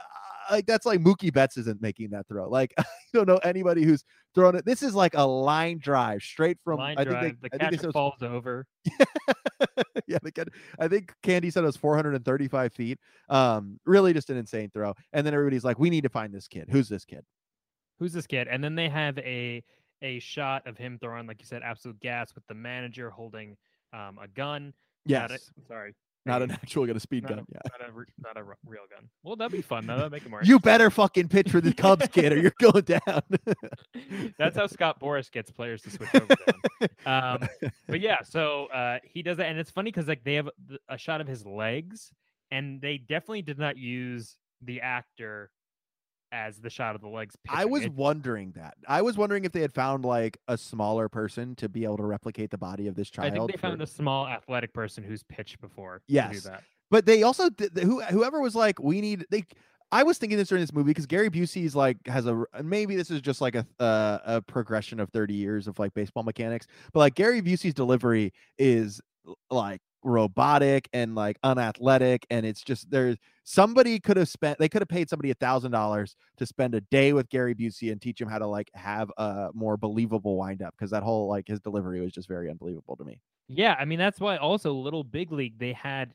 Like that's like Mookie Betts isn't making that throw. Like I don't know anybody who's thrown it. This is like a line drive straight from. Line I drive. think they, the I think they catcher said was falls over. yeah, the kid, I think Candy said it was 435 feet. Um, really just an insane throw. And then everybody's like, we need to find this kid. Who's this kid? Who's this kid? And then they have a a shot of him throwing, like you said, absolute gas with the manager holding um, a gun. Yes. Sorry. Not a- an actual gun, a speed not a- gun. Yeah. Not a, not a real gun. Well, that'd be fun. That'd make it more. You better fucking pitch for the Cubs kid or you're going down. That's how Scott Boras gets players to switch over. to. Um, but yeah, so uh, he does that, and it's funny because like they have a shot of his legs, and they definitely did not use the actor as the shot of the legs. I was It- wondering that. I was wondering if they had found like a smaller person to be able to replicate the body of this child. I think they found a small athletic person who's pitched before. Yes. To do that. But they also did, who whoever was like, we need they. I was thinking this during this movie because Gary Busey's like has a maybe this is just like a uh, a progression of thirty years of like baseball mechanics, but like Gary Busey's delivery is like robotic and like unathletic, and it's just there's somebody could have spent they could have paid somebody a thousand dollars to spend a day with Gary Busey and teach him how to like have a more believable wind up because that whole like his delivery was just very unbelievable to me. Yeah, I mean that's why also Little Big League they had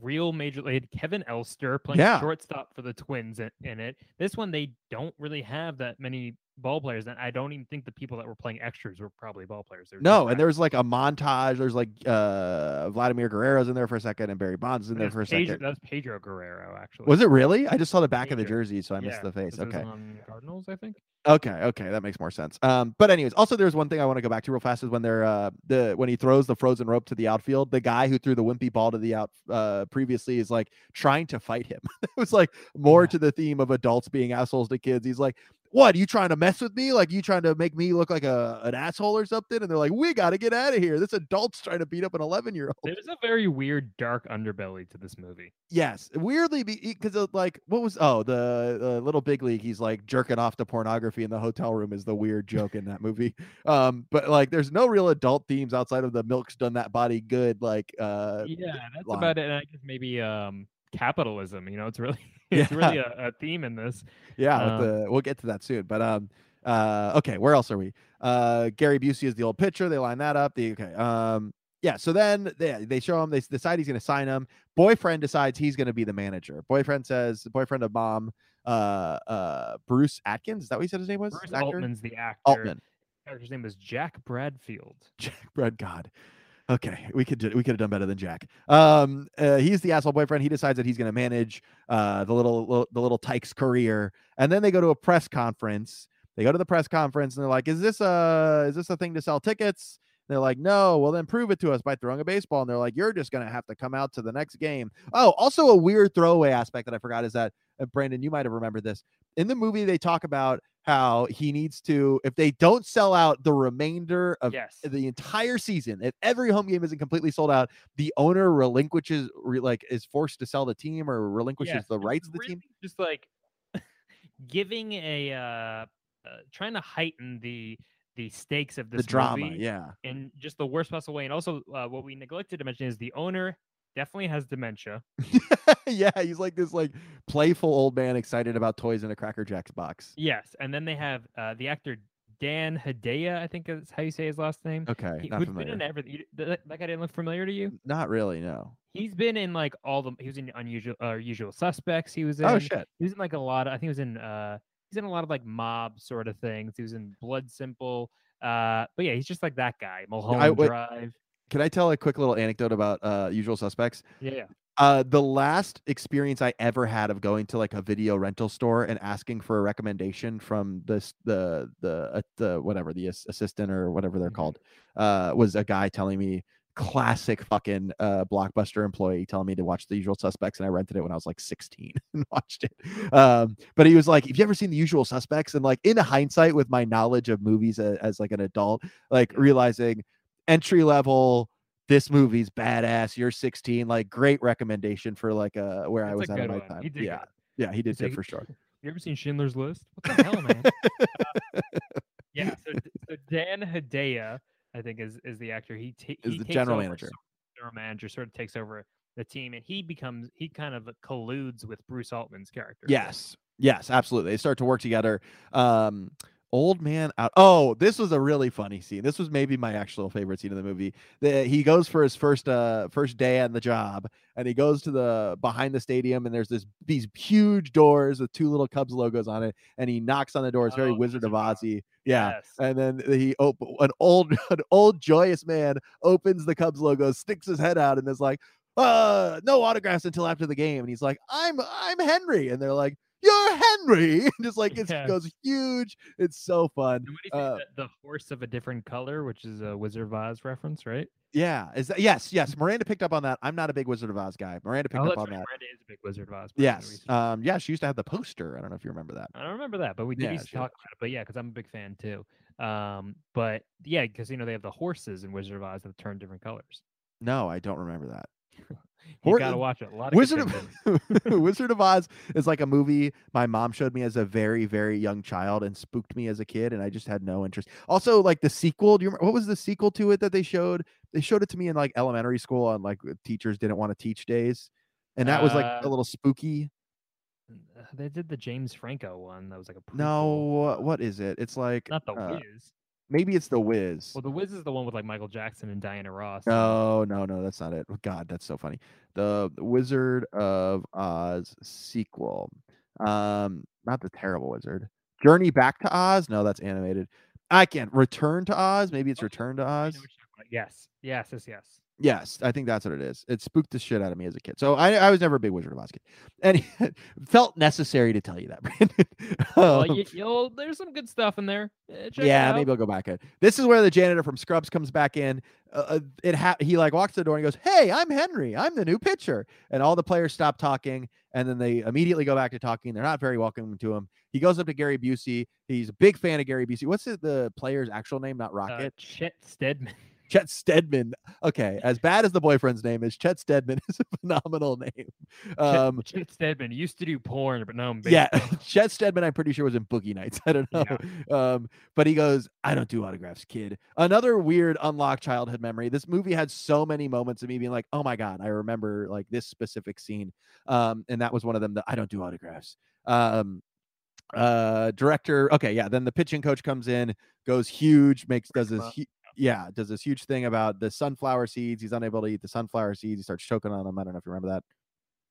real major they had Kevin Elster playing Yeah. shortstop for the Twins in, in it. This one they don't really have that many ball players, and I don't even think the people that were playing extras were probably ball players. Were No, and there was like a montage. There's like uh Vladimir Guerrero's in there for a second, and Barry Bonds is in there for a Pedro, second. that was Pedro Guerrero actually. Was it really? I just saw the back of the jersey, so I missed the face Okay. on Cardinals, I think. Okay, okay, that makes more sense. Um, but anyways, also there's one thing I want to go back to real fast is when they're uh the when he throws the frozen rope to the outfield, the guy who threw the wimpy ball to the out uh previously is like trying to fight him. it was like more Yeah. to the theme of adults being assholes to kids. He's like, What, you trying to mess with me? Like you trying to make me look like a an asshole or something? And they're like, We gotta get out of here. This adult's trying to beat up an 11 year old. There's a very weird dark underbelly to this movie. Yes, weirdly, because like what was oh the little big league? He's like jerking off to pornography in the hotel room is the weird joke in that movie. Um, but like there's no real adult themes outside of the milk's done that body good. Like uh, yeah, that's line. about it. And I guess maybe um capitalism. You know, it's really it's really a, a theme in this. yeah, Um, the, we'll get to that soon. But um, uh, okay, where else are we? Uh, Gary Busey is the old pitcher. They line that up. The okay, um. Yeah, so then they they show him. They decide he's going to sign him. Boyfriend decides he's going to be the manager. Boyfriend says, boyfriend of mom uh uh Bruce Atkins. Is that what he said his name was? Bruce Actor? Altman's the actor. Altman. Character's name is Jack Bradfield. Jack Brad God. Okay, we could we could have done better than Jack. Um, uh, he's the asshole boyfriend. He decides that he's going to manage uh the little, little the little Tyke's career, and then they go to a press conference. They go to the press conference and they're like, "Is this a is this a thing to sell tickets?" They're like, "No." Well, then prove it to us by throwing a baseball. And they're like, "You're just going to have to come out to the next game." Oh, also a weird throwaway aspect that I forgot is that uh, Brandon, you might have remembered this in the movie. They talk about how he needs to if they don't sell out the remainder of Yes. the entire season if every home game isn't completely sold out the owner relinquishes re, like is forced to sell the team or relinquishes Yes, the rights of the really team Just like giving a uh, uh trying to heighten the the stakes of this the drama movie yeah in just the worst possible way. And also, uh, what we neglected to mention is the owner definitely has dementia. yeah he's like this like playful old man excited about toys in a cracker jacks box Yes, and then they have uh, the actor Dan Hedaya. I think is how you say his last name. okay He, not who's been familiar in everything. That, that guy didn't look familiar to you? not really no He's been in like all the. He was in Unusual uh, Usual Suspects. He was in. oh shit He was in like a lot of. I think he was in. uh He's in a lot of like mob sort of things. He was in Blood Simple. Uh, but yeah, he's just like that guy. Mulholland wait- Drive. can i tell a quick little anecdote about uh usual suspects Yeah, yeah. uh the last experience i ever had of going to like a video rental store and asking for a recommendation from this the the uh, the whatever the assistant or whatever they're Mhm. called uh was a guy telling me classic fucking uh blockbuster employee telling me to watch the usual suspects and i rented it when i was like 16 and watched it um but he was like have you ever seen the usual suspects and like in hindsight with my knowledge of movies as, as like an adult like realizing entry level this movie's badass you're 16 like great recommendation for like uh where i was at in my time yeah good. yeah he did like, for sure You ever seen Schindler's List? What the hell, man? Uh, yeah. So, so Dan Hedaya, I think, is is the actor. He ta- Is he the general over manager. General manager sort of takes over the team, and he becomes he kind of colludes with Bruce Altman's character. Yes. Yes, absolutely. They start to work together. Um old man out. Oh, this was a really funny scene. This was maybe my actual favorite scene of the movie. The, he goes for his first uh first day on the job and he goes to the behind the stadium and there's this these huge doors with two little Cubs logos on it and he knocks on the door. It's very Oh, Wizard of Oz. Ozzy. Yeah. Yes. And then he op- an old an old joyous man opens the Cubs logo, sticks his head out, and is like, "Uh, no autographs until after the game." And he's like, "I'm I'm Henry," and they're like, "You're Henry," and just like it Yes. goes huge. It's so fun. And what do you say? Uh, the, the horse of a different color, which is a Wizard of Oz reference, right? Yeah, is that yes, yes. Miranda picked up on that. I'm not a big Wizard of Oz guy. Miranda picked oh, up on right. that. Miranda is a big Wizard of Oz. Yes. Um. Yeah, she used to have the poster. I don't know if you remember that. I don't remember that, but we did Yeah, used to talk about it. But yeah, because I'm a big fan too. Um, but yeah, because you know they have the horses in Wizard of Oz that turn different colors. No, I don't remember that. You Hor- gotta watch it. A lot of Wizard things in it. of Wizard of Oz is like a movie my mom showed me as a very very young child and spooked me as a kid and I just had no interest. Also like the sequel, do you remember what was the sequel to it that they showed? They showed it to me in like elementary school on like teachers didn't want to teach days. And that was like Uh, a little spooky. Uh, They did the James Franco one. That was like a prequel. No, what is it? It's like not the uh, Wiz. Maybe it's the Wiz. Well, the Wiz is the one with like Michael Jackson and Diana Ross. No, no, no, that's not it. Oh, God, that's so funny. The Wizard of Oz sequel. Um, not the terrible wizard. Journey Back to Oz. No, that's animated. I can't. Return to Oz. Maybe it's Okay, Return to Oz. what you're talking about. Yes, yes, yes, yes. Yes, I think that's what it is. It spooked the shit out of me as a kid. So I, I was never a big Wizard of Oz kid, and it felt necessary to tell you that, Brandon. Well, Um, you, you'll, there's some good stuff in there. Uh, check yeah, maybe I'll go back in. This is where the janitor from Scrubs comes back in. Uh, uh, it ha- he like walks to the door and goes, "Hey, I'm Henry. I'm the new pitcher." And all the players stop talking, and then they immediately go back to talking. They're not very welcoming to him. He goes up to Gary Busey. He's a big fan of Gary Busey. What's the, the player's actual name? Not Uh, Rocket. Chet Steadman. Chet Steadman. Okay, as bad as the boyfriend's name is, Chet Steadman is a phenomenal name. Chet- Um, Chet Steadman used to do porn, but now I'm yeah. Chet Steadman, I'm pretty sure was in Boogie Nights. I don't know. Um, but he goes, I don't do autographs, kid. Another weird unlocked childhood memory. This movie had so many moments of me being like, oh my God, I remember like this specific scene. Um, and that was one of them that I don't do autographs. Um, uh, director, okay, yeah. Then the pitching coach comes in, goes huge, makes does this yeah, does this huge thing about the sunflower seeds. He's unable to eat the sunflower seeds. He starts choking on them. I don't know if you remember that.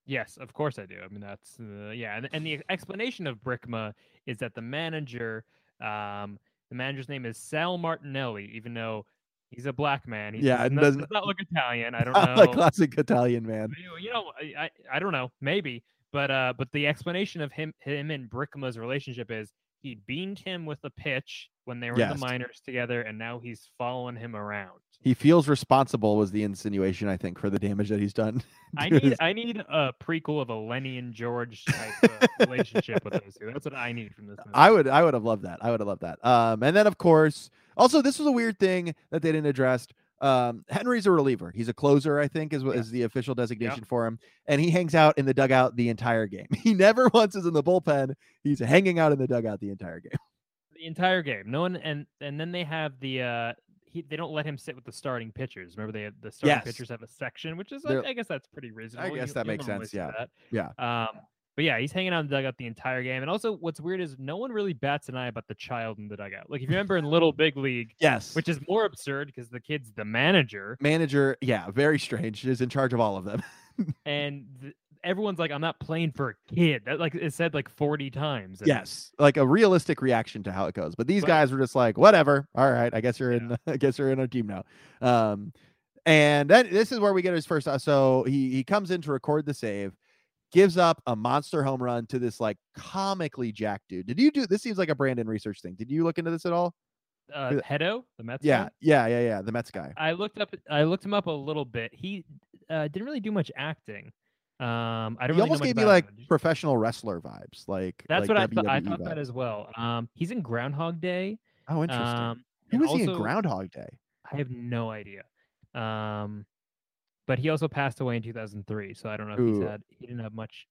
Yes, of course I do. I mean, that's uh, yeah, and, and the explanation of Brickma is that the manager, um, the manager's name is Sal Martinelli, even though he's a black man. He Yeah, it doesn't- does not look Italian. I don't Not know. a classic Italian man. you know, you know, I, I I don't know, maybe, but uh, but the explanation of him him and Brickma's relationship is he beamed him with a pitch when they were in the minors together, and now he's following him around. He feels responsible was the insinuation I think for the damage that he's done. I need his- I need a prequel of a Lenny and George type relationship with those two. That's what I need from this movie. I would I would have loved that. I would have loved that. Um, and then of course, also this was a weird thing that they didn't address. Um, Henry's a reliever. He's a closer, I think, is what is the official designation for him. And he hangs out in the dugout the entire game. He never once is in the bullpen. He's hanging out in the dugout the entire game. the entire game. No one and and then they have the uh he, they don't let him sit with the starting pitchers. Remember they have the starting Yes. pitchers have a section, which is I, I guess that's pretty reasonable. I guess You- that makes sense, yeah. that. Yeah. Um but yeah, he's hanging out in the dugout the entire game. And also what's weird is no one really bats an eye about the child in the dugout. Like if you remember in Little Big League, Yes. which is more absurd because the kid's the manager manager, yeah, very strange. Is in charge of all of them. and th- everyone's like, I'm not playing for a kid. That like it said like 40 times. yes. Like a realistic reaction to how it goes. But these But- guys were just like, whatever. All right. I guess you're in I guess you're in our team now. Um and then this is where we get his first uh, so he he comes in to record the save, gives up a monster home run to this like comically jack dude. Did you do this seems like a Brandon research thing. Did you look into this at all? Uh, Hedo, the Mets. Yeah, guy? yeah, yeah, yeah. The Mets guy. I looked up. I looked him up a little bit. He uh, didn't really do much acting. Um, I don't. He really almost gave me like him. Professional wrestler vibes. Like That's like what I thought. I WWE thought that as well. Um, he's in Groundhog Day. Oh, interesting. Um, Who was he in Groundhog Day? I have no idea. Um, but he also passed away in 2003, so I don't know if Ooh. he's had. He didn't have much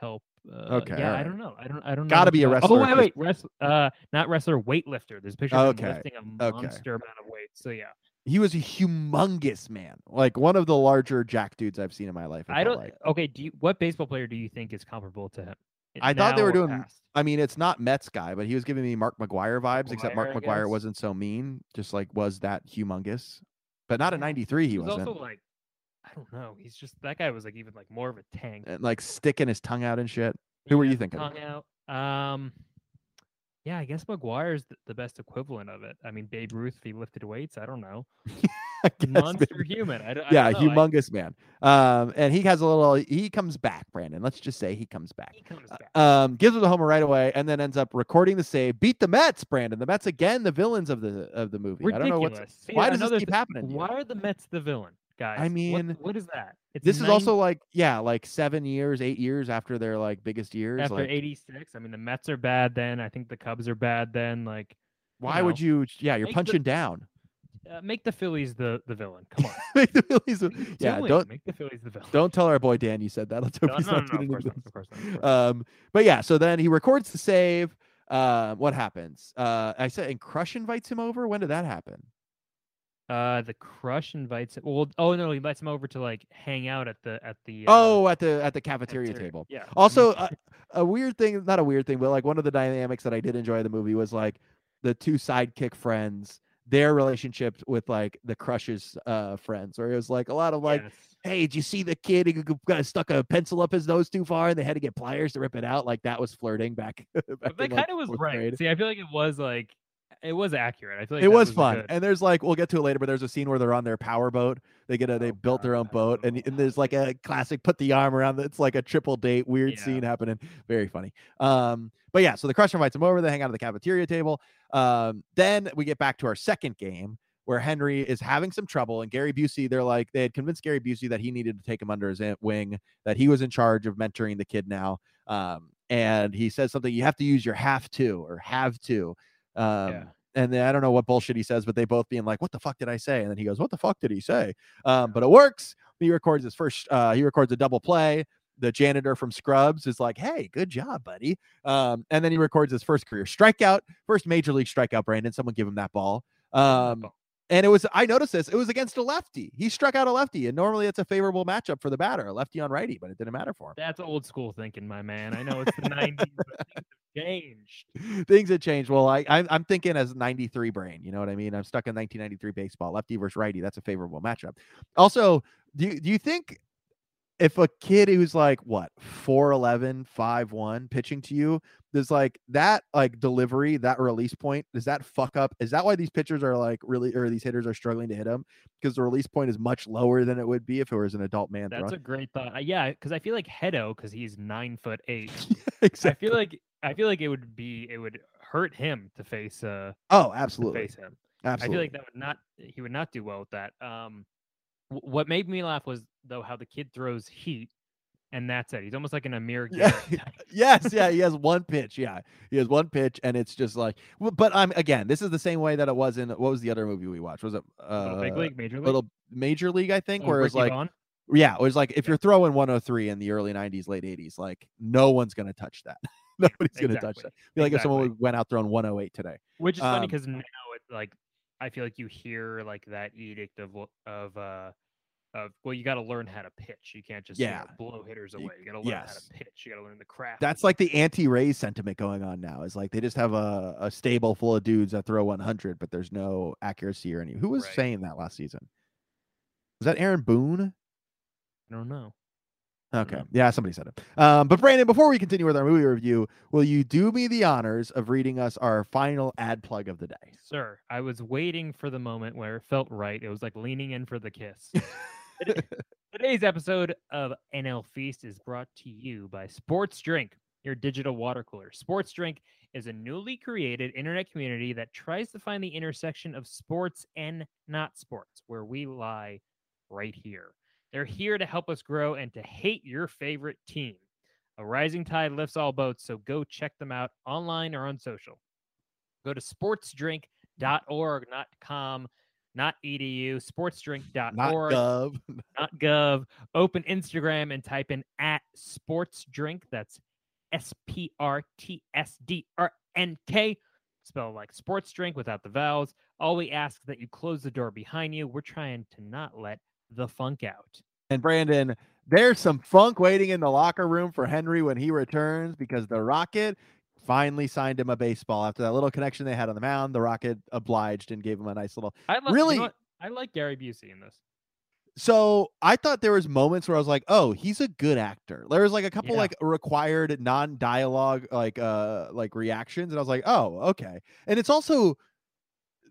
help. Uh, Okay, yeah, I don't know. I don't. I don't. Gotta much be a wrestler, Oh wait, wait, wrest, uh, not wrestler, weightlifter. There's a picture of him Okay, lifting a okay. monster amount of weight. So yeah, He was a humongous man, like one of the larger jack dudes I've seen in my life. I don't. Like. Okay, do you, what baseball player do you think is comparable to him? I thought they were doing past? I mean, it's not Mets guy, but he was giving me Mark McGwire vibes. except Mark McGwire, McGwire wasn't so mean, just like was that humongous. But not in '93, he He was wasn't. also like, I don't know. He's just that guy was like even like more of a tank. And, like sticking his tongue out and shit. Who were Yeah, you thinking? Tongue out. Um, yeah, I guess McGwire's the, the best equivalent of it. I mean, Babe Ruth, if he lifted weights, I don't know. I guess Monster maybe. human. I I Yeah, don't know. I- humongous man. Um, and he has a little. He comes back, Brandon. Let's just say he comes back. he comes back. Um, gives him the homer right away, and then ends up recording the save. Beat the Mets, Brandon. The Mets again, the villains of the of the movie. I don't know what's. Ridiculous. See, why does this keep th- happening? Why are the Mets the villain, guys? What- mean, what is that? It's This is also like yeah, like seven years, eight years after their like biggest years. after like, '86. I mean, the Mets are bad then. I think the Cubs are bad then. Like, why would know, you? Yeah, you're make the- punching down. uh, make the Phillies the the villain. Come on. Make the Phillies. What Yeah, don't make the Phillies the villain. don't tell our boy Dan you said that. Let's hope No, he's no, no, not no, of tuning course not. Of course not. of course Um, but yeah, so then he records the save. Uh, what happens? Uh, I said, and Crush invites him over. When did that happen? Uh, the Crush invites. Well, oh no, he invites him over to like hang out at the at the. Uh, Oh, at the at the cafeteria cafeteria. table. Yeah. Also, a, a weird thing, not a weird thing, but like one of the dynamics that I did enjoy the movie was like the two sidekick friends, their relationship with like the Crush's uh friends, where it was like a lot of like, Yes. hey, did you see the kid who got stuck a pencil up his nose too far and they had to get pliers to rip it out? Like that was flirting back. back But that kind of was right. grade. See, I feel like it was like it was accurate. I feel like it that was fun, good- and there's like we'll get to it later, but there's a scene where they're on their power boat. They get a they Oh, built their own boat, and, and there's like a classic put the arm around. the- It's like a triple date weird Yeah. scene happening. Very funny. Um, but yeah, so the Crusher invites him over. They hang out at the cafeteria table. Um, then we get back to our second game where Henry is having some trouble, and Gary Busey. They're like they had convinced Gary Busey that he needed to take him under his wing, that he was in charge of mentoring the kid now. Um, and he says something. You have to use your have to or have to. Um, Yeah. and then I don't know what bullshit he says, but they both being like, "What the fuck did I say?" And then he goes, "What the fuck did he say?" Um, but it works. He records his first. Uh, he records a double play. The janitor from Scrubs is like, "Hey, good job, buddy." Um, and then he records his first career strikeout, first major league strikeout. Brandon, someone give him that ball. Um. And it was I noticed this. It was against a lefty. He struck out a lefty, and normally it's a favorable matchup for the batter, a lefty on righty, but it didn't matter for him. That's old school thinking, my man. I know it's the '90s, but things have changed. things had changed. Well, I I'm, I'm thinking as 93 brain. You know what I mean? I'm stuck in 1993 baseball, lefty versus righty. That's a favorable matchup. Also, do you, do you think if a kid who's like what 4'11 5'1 pitching to you there's like that like delivery that release point does that fuck up is that why these pitchers are like really or these hitters are struggling to hit them because the release point is much lower than it would be if it was an adult man That's throwing? a great thought. Yeah, because I feel like Hedo, because he's nine foot eight. exactly. I feel like I feel like it would be it would hurt him to face uh oh absolutely face him. absolutely I feel like that would not he would not do well with that. Um, what made me laugh was though how the kid throws heat, and that's it. He's almost like an Amir Yeah. Yes, yeah, he has one pitch. Yeah, he has one pitch, and it's just like. But I'm again. This is the same way that it was in what was the other movie we watched? Was it uh, Little big league, major league. Little Major League? I think, Oh, where it's Ricky like, Vaughn? yeah, it was like if you're throwing 103 in the early 90s, late 80s, like no one's gonna touch that. Nobody's gonna touch exactly, that. Be like if someone went out throwing 108 today. which is funny um, because now it's like I feel like you hear like that edict of of uh of well you got to learn how to pitch. You can't just you know, Yeah. blow hitters away. You got to learn how to pitch. You got to learn the craft. That's like the anti-Rays sentiment going on now. Is like they just have a, a stable full of dudes that throw 100, but there's no accuracy or any. Who was Right. saying that last season? Was that Aaron Boone? I don't know. Okay. Yeah, somebody said it. Um, but Brandon, before we continue with our movie review, will you do me the honors of reading us our final ad plug of the day? Sir, I was waiting for the moment where it felt right. It was like leaning in for the kiss. Today's episode of NL Feast is brought to you by Sports Drink, your digital water cooler. Sports Drink is a newly created internet community that tries to find the intersection of sports and not sports, where we lie right here. They're here to help us grow and to hate your favorite team. A rising tide lifts all boats, so go check them out online or on social. Go to sportsdrink.org, not com, not edu, Not sportsdrink.org Gov. not gov. Open Instagram and type in at sportsdrink. That's S P R T S D R N K. Spell like sports drink without the vowels. All we ask is that you close the door behind you. We're trying to not let the funk out. And Brandon, there's some funk waiting in the locker room for Henry when he returns because the Rocket finally signed him a baseball after that little connection they had on the mound. The Rocket obliged and gave him a nice little I love, Really- You know? I like Gary Busey in this. So I thought there was moments where I was like, "Oh, he's a good actor." There was like a couple Yeah. like required non-dialogue like uh like reactions, and I was like, "Oh, okay." And it's also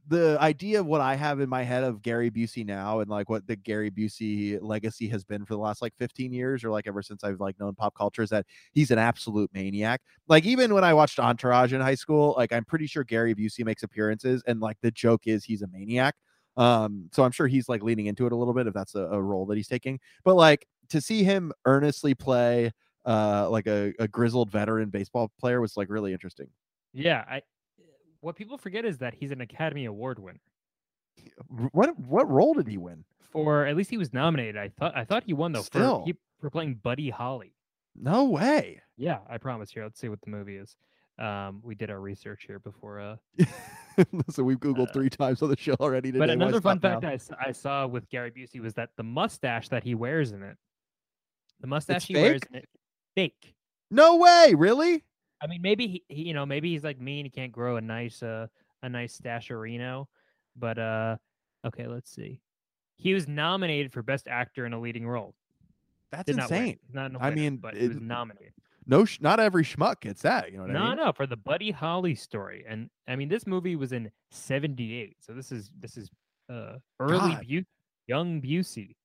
the idea of what I have in my head of Gary Busey now, and like what the Gary Busey legacy has been for the last like 15 years, or like ever since I've like known pop culture, is that he's an absolute maniac. Like even when I watched Entourage in high school, like I'm pretty sure Gary Busey makes appearances, and like the joke is he's a maniac. Um, so I'm sure he's like leaning into it a little bit if that's a, a role that he's taking. But like to see him earnestly play uh like a, a grizzled veteran baseball player was like really interesting. Yeah, I. What people forget is that he's an Academy Award winner. What what role did he win? For at least he was nominated. I thought I thought he won though Still. for he, for playing Buddy Holly. No way. Yeah, I promise. Here, let's see what the movie is. Um, we did our research here before. Uh, so we've googled Uh, three times on the show already today. but another fun fact I, I, saw with Gary Busey was that the mustache that he wears in it, the mustache he fake? wears in it, fake. No way, really? I mean, maybe he, he, you know, maybe he's like me and he can't grow a nice, uh, a nice stashorino. But uh, okay, let's see. He was nominated for best actor in a leading role. That's Did insane. Not a I winner, mean, but he was nominated. No, sh- not every schmuck gets that. You know what No, I mean? no, no, for the Buddy Holly story, and I mean this movie was in '78, so this is this is uh early young Busey.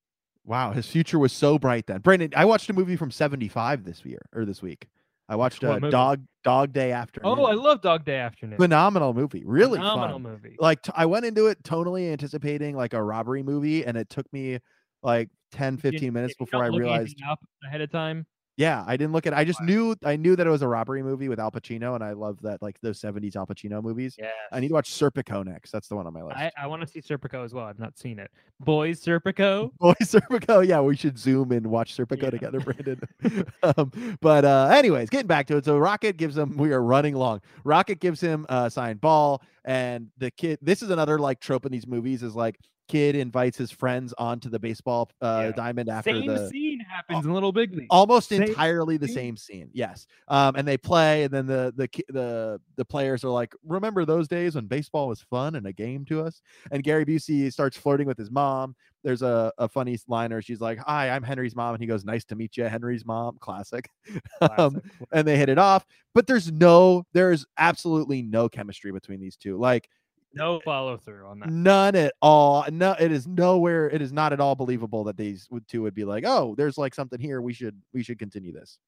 Wow, his future was so bright then. Brandon, I watched a movie from '75 this year or this week. I watched uh. Dog Dog Day Afternoon. Oh, I love Dog Day Afternoon. phenomenal movie. Really Phenomenal fun. movie. Like t- I went into it totally anticipating like a robbery movie, and it took me like 10, Did- 15 minutes you before I realized. up ahead of time. Yeah, I didn't look at. I just Wow. knew I knew that it was a robbery movie with Al Pacino, and I love that like those '70s Al Pacino movies. Yeah, I need to watch Serpico next. That's the one on my list. I, I want to see Serpico as well. I've not seen it. Boys Serpico. Boys Serpico. Yeah, we should zoom and watch Serpico Yeah. together, Brandon. um, but uh, anyways, getting back to it. So Rocket gives him. We are running long. Rocket gives him a signed ball, and the kid. This is another like trope in these movies. Is like kid invites his friends onto the baseball uh, Yeah. diamond after Same the scene happens in Little Big League. almost Same entirely the same scene. Yes. Um, and they play, and then the the the the players are like, "Remember those days when baseball was fun and a game to us?" And Gary Busey starts flirting with his mom. There's a, a funny liner. She's like, "Hi, I'm Henry's mom," and he goes, "Nice to meet you, Henry's mom." Classic. um, Classic. and they hit it off. But there's no, there's absolutely no chemistry between these two. Like no follow through on that. none at all. No, it is nowhere. It is not at all believable that these two would be like, "Oh, there's like something here. We should we should continue this."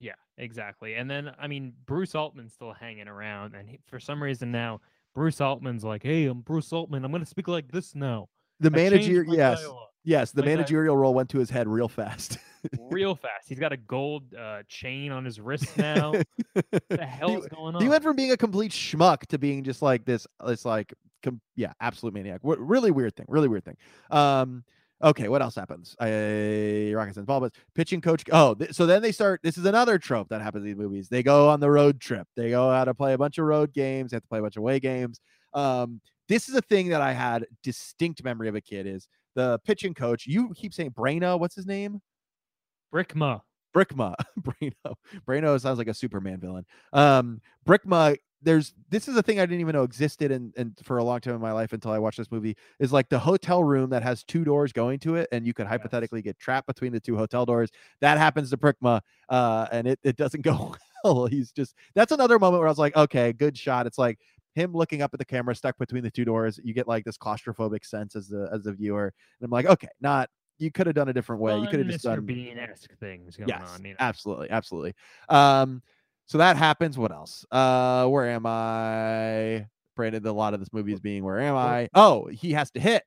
Yeah, exactly. And then I mean, Bruce Altman's still hanging around, and he, for some reason now, Bruce Altman's like, "Hey, I'm Bruce Altman. I'm gonna speak like this now." The I manager, yes, dialogue." Yes, the di- managerial role went to his head real fast. real fast. He's got a gold uh, chain on his wrist now. what the is going on? he went from being a complete schmuck to being just like this this like com- yeah absolute maniac Wh- really weird thing really weird thing um okay what else happens I rockets and involvement pitching coach oh th- so then they start this is another trope that happens in these movies they go on the road trip they go out to play a bunch of road games they have to play a bunch of away games um this is a thing that i had distinct memory of a kid is the pitching coach you keep saying Brano what's his name Brickma. Brickma, Brano, Brano sounds like a Superman villain. Um, Brickma, there's this is a thing I didn't even know existed and and for a long time in my life until I watched this movie is like the hotel room that has two doors going to it, and you could hypothetically get trapped between the two hotel doors. That happens to Brickma, uh, and it it doesn't go well. He's just that's another moment where I was like, okay, good shot. It's like him looking up at the camera stuck between the two doors. You get like this claustrophobic sense as the as the viewer, and I'm like, okay, not you could have done a different way. you could have just Mr. done Bean esque things going yes, on. You know? absolutely, absolutely. Um, so that happens. What else? Uh, where am I? Brandon, a lot of this movie is being where am I? Oh, he has to hit.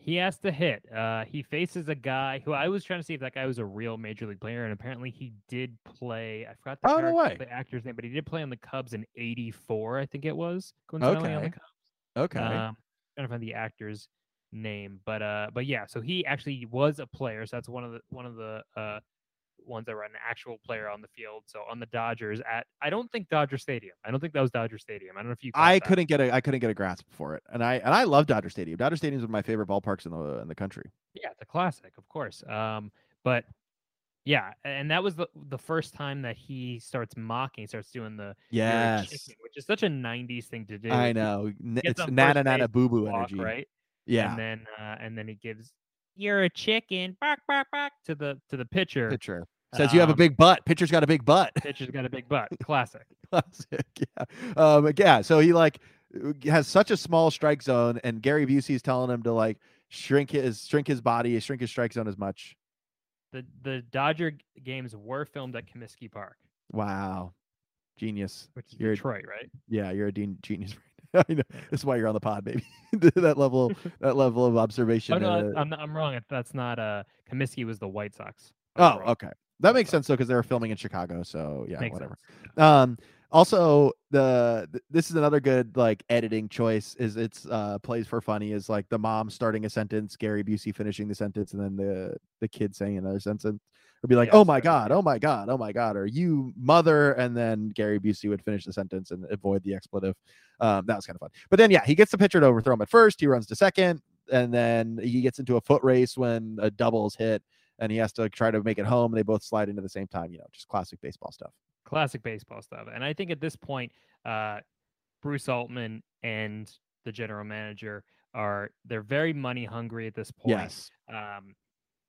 He has to hit. Uh, he faces a guy who I was trying to see if that guy was a real major league player, and apparently he did play. I forgot the, Oh, no way. the actor's name, but he did play on the Cubs in '84, I think it was. Coincidentally on the Okay. Cubs. Okay. Um, trying to find the actor's name, but uh, but yeah, so he actually was a player. So that's one of the one of the uh ones that were an actual player on the field. So on the Dodgers at I don't think Dodger Stadium. I don't think that was Dodger Stadium. I don't know if you. I that. couldn't get a I couldn't get a grasp for it, and I and I love Dodger Stadium. Dodger Stadium is one of my favorite ballparks in the in the country. Yeah, the classic, of course. Um, but yeah, and that was the the first time that he starts mocking, starts doing the "You're Yes, chicken," which is such a '90s thing to do. I know. It's nana nana boo boo energy. right? Yeah. And then uh, and then he gives "You're a chicken," bark bark bark to the to the pitcher. Pitcher says you have a Um, big butt. Pitcher's got a big butt. Pitcher's got a big butt. Classic. Classic. Yeah. Um, yeah. So he like uh, has such a small strike zone, and Gary Busey is telling him to like shrink his shrink his body, shrink his strike zone as much. The the Dodger games were filmed at Comiskey Park, Wow. Genius. which is You're- Detroit, right? Yeah, you're a dean genius. I know. This is why you're on the pod, baby. that level, that level of observation. Oh no, uh, I'm I'm wrong. That's not uh Comiskey was the White Sox. Oh, okay. That makes sense though, because they were filming in Chicago. So yeah, Makes whatever. Um, also the th- this is another good like editing choice is it's uh plays for funny is like the mom starting a sentence, Gary Busey finishing the sentence, and then the the kid saying another sentence. Or be like, Yeah, oh my right, god, oh my god, oh my god, or you mother, and then Gary Busey would finish the sentence and avoid the expletive. Um, that was kind of fun. But then yeah, he gets the pitcher to overthrow him at first. He runs to second, and then he gets into a foot race when a doubles hit, and he has to try to make it home. And they both slide into the same time. You know, just classic baseball stuff. classic baseball stuff. And I think at this point, uh, Bruce Altman and the general manager are they're very money hungry at this point. Yes. Um,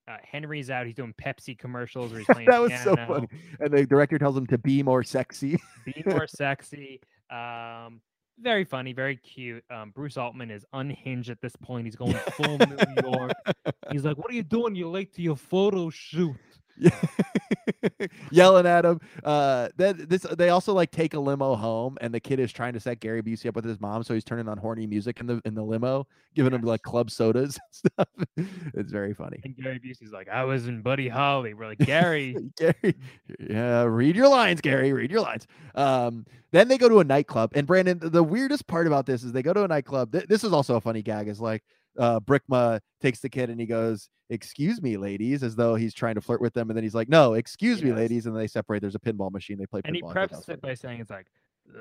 uh, Henry's out. He's doing Pepsi commercials where he's playing that was so funny. And the director tells him to be more sexy. be more sexy. Um, very funny, very cute. Um, Bruce Altman is unhinged at this point. He's going full New York. He's like, "What are you doing? You're late to your photo shoot." Yelling at him. Uh then this they also like take a limo home and the kid is trying to set Gary Busey up with his mom, so he's turning on horny music in the in the limo, giving him like club sodas and stuff. it's very funny. And Gary Busey's like, "I was in Buddy Holly." We're like, Gary, Gary, yeah, read your lines, Gary. Read your lines. Um, then they go to a nightclub, and Brandon. The weirdest part about this is they go to a nightclub. Th- this is also a funny gag. Is like uh, Brickma takes the kid and he goes, "Excuse me, ladies," as though he's trying to flirt with them, and then he's like, "No, excuse me, Yes. ladies," and then they separate. There's a pinball machine. They play and he pinball. I thought that was prefaces it by saying, "It's like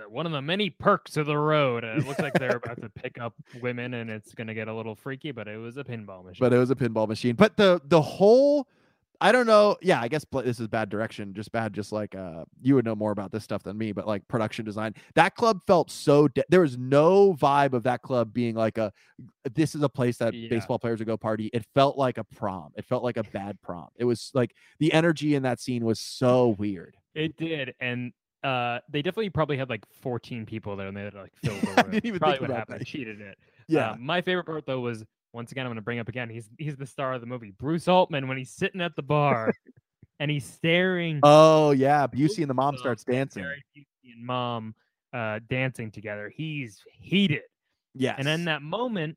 one of the many perks of the road. Uh, it looks like they're about to pick up women, and it's gonna get a little freaky. But it was a pinball machine. But it was a pinball machine. But the the whole I don't know. Yeah, I guess this is bad direction. Just bad. Just like uh, you would know more about this stuff than me. But like production design, that club felt so. De- there was no vibe of that club being like a. This is a place that Yeah. baseball players would go party. It felt like a prom. It felt like a bad prom. It was like the energy in that scene was so weird. It did, and uh, they definitely probably had like 14 people there, and they had like fill the room. I didn't even probably think what about happened. that. Cheated it. Yeah. Uh, my favorite part though was once again I'm going to bring up again. He's he's the star of the movie. Bruce Altman when he's sitting at the bar and he's staring. oh yeah. Busey and the mom starts dancing. Busey and mom uh, dancing together. He's heated. Yes. And in that moment,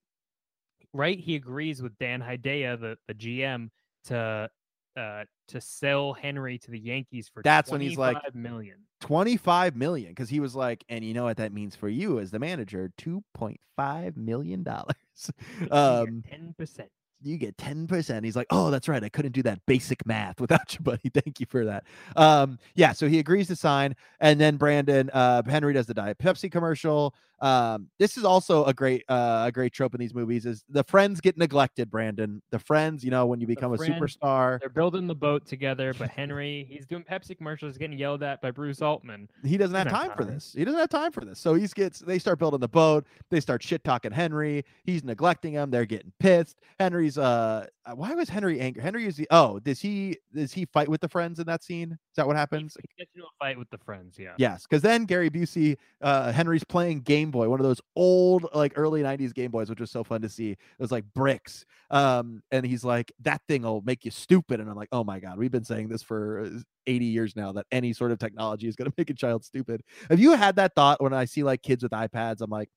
right, he agrees with Dan Hedaya, the, the GM, to uh to sell Henry to the Yankees for That's when he's like- 25 million. 25 million because he was like and you know what that means for you as the manager 2.5 million dollars um ten percent. you get 10% he's like oh that's right. I couldn't do that basic math without you buddy. Thank you for that. Um yeah so he agrees to sign and then brandon uh henry does the diet pepsi commercial um this is also a great uh a great trope in these movies is the friends get neglected brandon the friends you know when you become a superstar They're building the boat together, but Henry, he's doing Pepsi commercials, getting yelled at by Bruce Altman. he doesn't have have time for this. He doesn't have time for this. So he's gets they start building the boat. They start shit talking Henry. He's neglecting him. They're getting pissed. Henry's uh uh, why was Henry angry? Henry is the oh, does he does he fight with the friends in that scene? Is that what happens? He happens? gets into a fight with the friends. Yeah. Yes, because then Gary Busey, uh, Henry's playing Game Boy, one of those old like early '90s Game Boys, which was so fun to see. It was like bricks, um, and he's like, "That thing will make you stupid," and I'm like, "Oh my god, we've been saying this for uh, 80 years now that any sort of technology is going to make a child stupid." Have you had that thought when I see like kids with iPads? I'm like,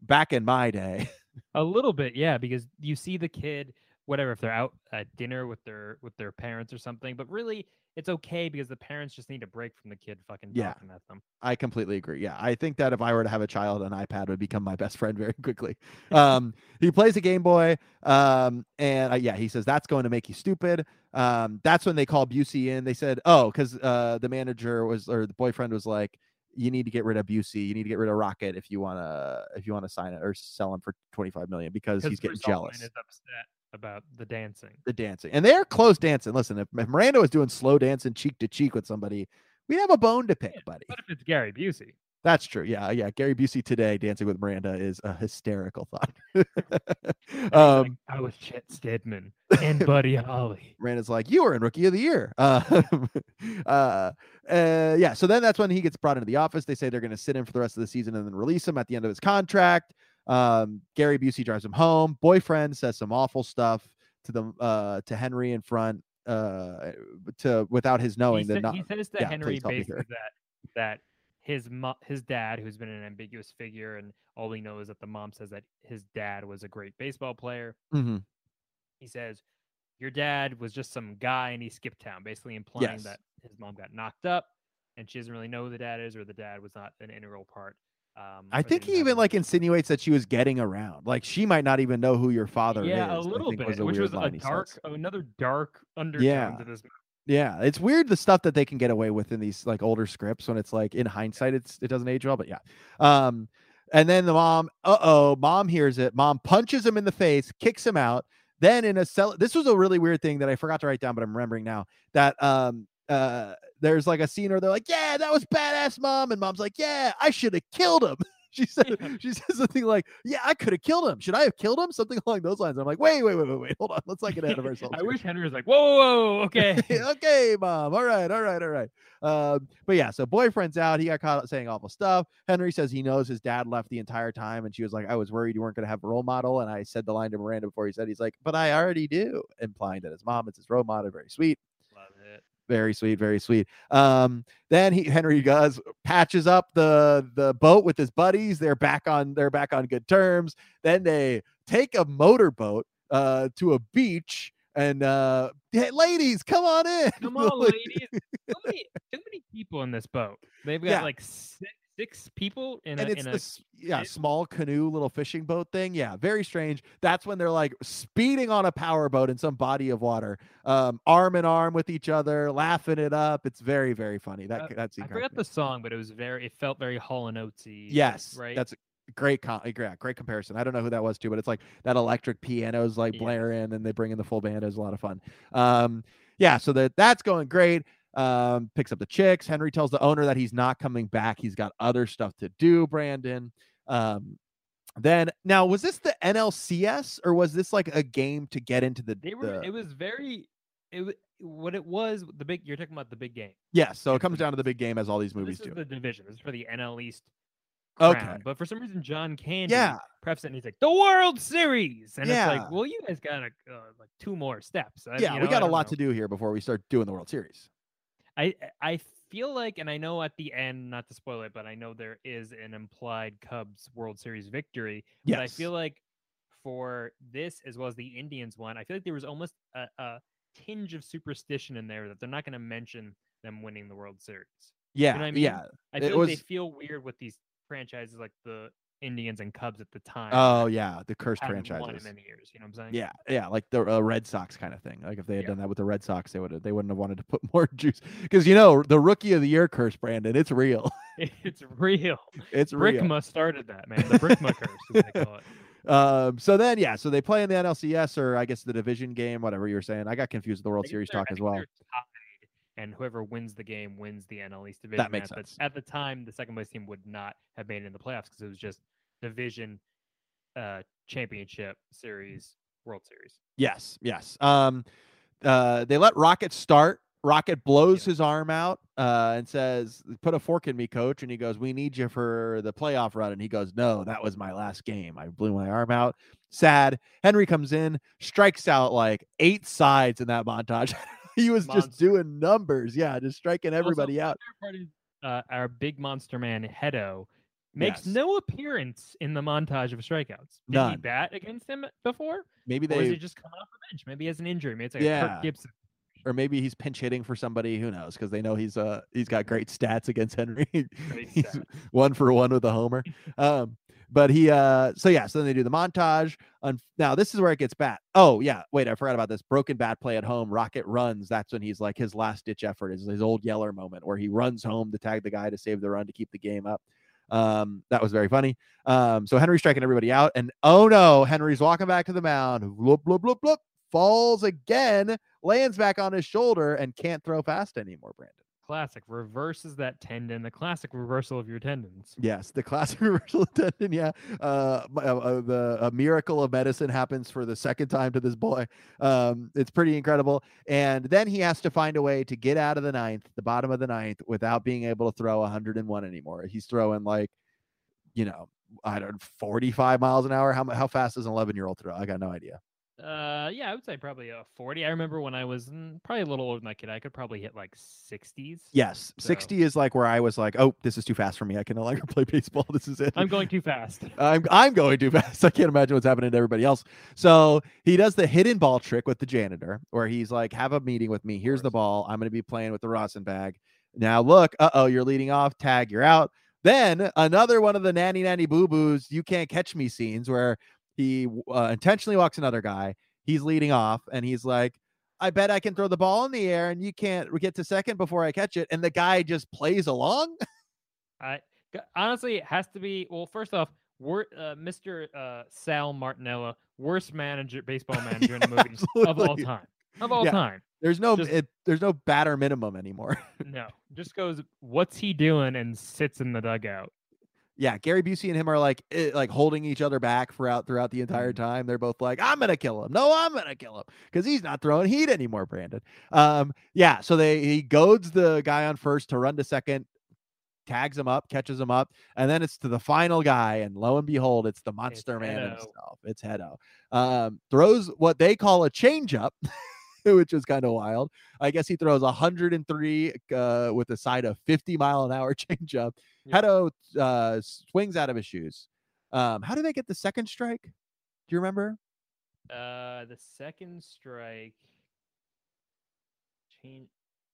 back in my day, A little bit, yeah, because you see the kid, whatever, if they're out at dinner with their with their parents or something, but really it's okay because the parents just need a break from the kid fucking Yeah. talking at them. I completely agree. Yeah, I think that if I were to have a child, an iPad would become my best friend very quickly. Um, he plays a Game Boy, um, and uh, yeah, he says that's going to make you stupid. Um, that's when they call Busey in. They said, "Oh, because uh, the manager was or the boyfriend was like, you need to get rid of Busey. You need to get rid of Rocket if you want to if you want to sign it or sell him for twenty five million because he's getting Bruce jealous." About the dancing. The dancing, and they're close dancing. Listen, if, Miranda was doing slow dancing cheek to cheek with somebody, we'd have a bone to pick, buddy. What if it's Gary Busey? That's true. Yeah, yeah. Gary Busey today dancing with Miranda is a hysterical thought. Um, like, I was Chet Steadman and Buddy Holly. Miranda's like, "You were in Rookie of the Year." Uh, uh, uh, yeah. So then that's when he gets brought into the office. They say they're going to sit him for the rest of the season and then release him at the end of his contract. Um, Gary Busey drives him home. Boyfriend says some awful stuff to the uh, to Henry in front uh, to without his knowing he, that he says to yeah, Henry basically that that his mo- his dad, who's been an ambiguous figure, and all we know is that the mom says that his dad was a great baseball player. Mm-hmm. He says, "Your dad was just some guy, and he skipped town," basically implying Yes. that his mom got knocked up, and she doesn't really know who the dad is, or the dad was not an integral part. Um, I think he even like insinuates that she was getting around. Like she might not even know who your father is. yeah, a little bit, was a which was a dark, another dark undertone Yeah. to this. Yeah, it's weird the stuff that they can get away with in these like older scripts when it's like in hindsight it's it doesn't age well, but yeah. Um and then the mom, uh-oh, mom hears it. Mom punches him in the face, kicks him out. Then in a cell this was a really weird thing that I forgot to write down but I'm remembering now that um uh there's like a scene where they're like, "Yeah, that was badass, mom." And mom's like, "Yeah, I should have killed him." She said Yeah. she says something like, "Yeah, I could have killed him. Should I have killed him?" Something along those lines. I'm like, "Wait, wait, wait, wait, wait. Hold on. Let's not get ahead of ourselves." I here." wish Henry was like, "Whoa, whoa, whoa, okay." okay, mom. All right, all right, all right. Um, but yeah, so boyfriend's out. He got caught saying awful stuff. Henry says he knows his dad left the entire time, and she was like, "I was worried you weren't going to have a role model." And I said the line to Miranda before he said, "He's like, but I already do," implying that his mom is his role model. Very sweet. Very sweet, very sweet. Um, then he Henry does patches up the the boat with his buddies. They're back on they're back on good terms. Then they take a motorboat uh to a beach and uh hey, ladies, come on in. Come on, ladies. Too many, too many people in this boat. They've got Yeah. like six six people in and a, it's in a this yeah it- small canoe little fishing boat thing yeah very strange that's when they're like speeding on a powerboat in some body of water um arm in arm with each other laughing it up it's very very funny that Uh, that's I forgot the song, but it was very. It felt very Hall and Oatesy. yes right. that's great com- yeah, great comparison i don't know who that was too but it's like that electric piano's like Yes. blaring and they bring in the full band it was a lot of fun um yeah so that that's going great um picks up the chicks henry tells the owner that he's not coming back he's got other stuff to do brandon um then now was this the nlcs or was this like a game to get into the, they were. the- It was very. It what it was. The big. You're talking about the big game. yes so it comes down to the big game as all these So movies is do the division. This is for the NL East. okay. But for some reason, John Candy yeah preps it and he's like, the World Series. And it's like, well, you guys got uh, like two more steps. I- yeah you we got a lot know. to do here before we start doing the world series I I feel like, and I know at the end, not to spoil it, but I know there is an implied Cubs World Series victory. But I feel like for this as well as the Indians one, I feel like there was almost a, a tinge of superstition in there that they're not going to mention them winning the World Series. yeah what I mean? yeah I It feel like they feel weird with these franchises like the Indians and Cubs at the time. oh yeah the cursed hadn't won franchises in many years. You know what I'm saying? Yeah, yeah, like the uh, Red Sox kind of thing. Like if they had Yeah. done that with the Red Sox, they would have they wouldn't have wanted to put more juice because you know the Rookie of the Year curse, Brandon. It's real. it's real. It's real. Brickma started that, man. The Brickma curse, they call it. Um. So then, yeah. So they play in the NLCS or I guess the division game, whatever you were saying. I got confused with the World Series talk as well. tied, and whoever wins the game wins the NL East division. That makes at sense. The, at the time, the second place team would not have made it in the playoffs because it was just division, uh, championship series, World Series. Yes, yes. Um, uh, they let Rocket start. Rocket blows his arm out uh, and says, "Put a fork in me, coach." And he goes, "We need you for the playoff run." And he goes, "No, that was my last game. I blew my arm out. Sad." Henry comes in, strikes out like eight sides in that montage. he was just doing numbers. Yeah, just striking everybody Also, out. my favorite part is, uh, our big monster man Hedo makes Yes. no appearance in the montage of strikeouts. Did he bat against him before, Maybe or is he they, just coming off the bench? Maybe he has an injury. Maybe it's like a Yeah. Kirk Gibson. or maybe he's pinch hitting for somebody. Who knows? Because they know he's uh he's got great stats against Henry. Stats. one for one with a homer. Um, but he uh so yeah, so then they do the montage. On now this is where it gets bad. Oh yeah, wait, I forgot about this. Broken bat play at home. Rocket runs. That's when he's like his last ditch effort is his old Yeller moment where he runs home to tag the guy to save the run to keep the game up. Um, that was very funny. Um, so Henry's striking everybody out, and oh no, Henry's walking back to the mound. Bloop, bloop, bloop, bloop, falls again, lands back on his shoulder, and can't throw fast anymore, Brandon. Classic reverses that tendon. The classic reversal of your tendons. Yes, the classic reversal of tendon. Yeah, uh, uh, uh, the a miracle of medicine happens for the second time to this boy. Um, it's pretty incredible. And then he has to find a way to get out of the ninth, the bottom of the ninth, without being able to throw 101 anymore. He's throwing like, you know, I don't 45 miles an hour. How how fast does an 11 year old throw? I got no idea. Uh, yeah, I would say probably a 40. I remember when I was mm, probably a little older than that kid, I could probably hit like 60s. Yes, So- 60 is like where I was like, oh, this is too fast for me. I can no longer play baseball. This is it. I'm going too fast. I'm I'm going too fast. I can't imagine what's happening to everybody else. So he does the hidden ball trick with the janitor, where he's like, "Have a meeting with me. Here's the ball. I'm going to be playing with the rosin bag. Now look, uh oh, you're leading off. Tag, you're out. Then another one of the nanny nanny boo boos, you can't catch me scenes where he uh, intentionally walks another guy. He's leading off, and he's like. I bet I can throw the ball in the air and you can't get to second before I catch it. And the guy just plays along. I honestly, it has to be. Well, first off, wor- uh, Mr. Uh, Sal Martinella, worst manager, baseball manager in the Yeah, movie of all time. Of all Yeah. time. There's no Just- it, there's no batter minimum anymore. No, just goes, what's he doing? And sits in the dugout. Yeah, Gary Busey and him are like eh, like holding each other back throughout throughout the entire time. They're both like, "I'm gonna kill him." No, I'm gonna kill him because he's not throwing heat anymore, Brandon. Um, yeah. So they he goads the guy on first to run to second, tags him up, catches him up, and then it's to the final guy, and lo and behold, it's the monster man Hedo. himself. It's Hedo. Um, throws what they call a changeup. Which is kind of wild. I guess he throws 103 uh, with a side of 50 mile an hour changeup. Yeah. Hedo uh, swings out of his shoes. Um, how do they get the second strike? Do you remember? Uh, the second strike. Change.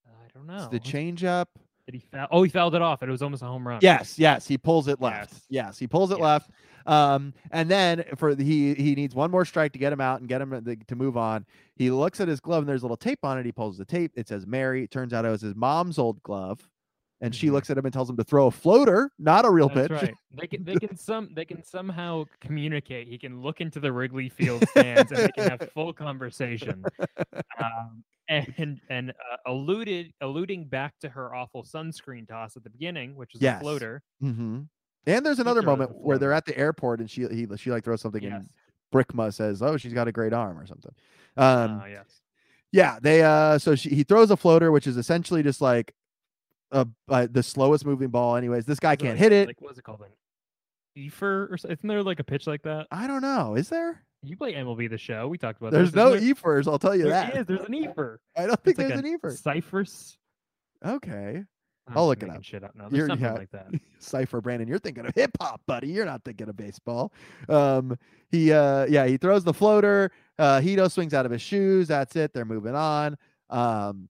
I don't know. It's the change up. Did he foul? Oh, he fouled it off. and It was almost a home run. Yes, yes, he pulls it left. Yes, Yes. he pulls it Yes. left. Um, and then for the, he he needs one more strike to get him out and get him to, to move on. He looks at his glove and there's a little tape on it. He pulls the tape. It says Mary. It turns out it was his mom's old glove. And she Mhm. looks at him and tells him to throw a floater, not a real That's pitch. right. They can they can some they can somehow communicate. He can look into the Wrigley Field stands and they can have full conversation. Um, and and uh, alluded alluding back to her awful sunscreen toss at the beginning, which is Yes. a floater. hmm And there's another moment the where they're at the airport and she he she like throws something Yes. and Brickma says, "Oh, she's got a great arm" or something. Um, Ah, yes. yeah, they uh, so she he throws a floater, which is essentially just like a uh, the slowest moving ball. Anyways, this guy can't like hit it. Like what's it called? An Eephus or so- isn't there like a pitch like that? I don't know. Is there? You play MLB the show. We talked about There's this. no there? Eephus. I'll tell you There that. is, There's an Eephus. I don't think It's there's a an Eephus. Ciphers. Okay, I'm I'll look it up. Shit up now. There's You're- something yeah. like that. Cipher Brandon, you're thinking of hip hop, buddy. You're not thinking of baseball. Um, he uh, yeah, he throws the floater. Uh, Hedo swings out of his shoes. That's it. They're moving on. Um,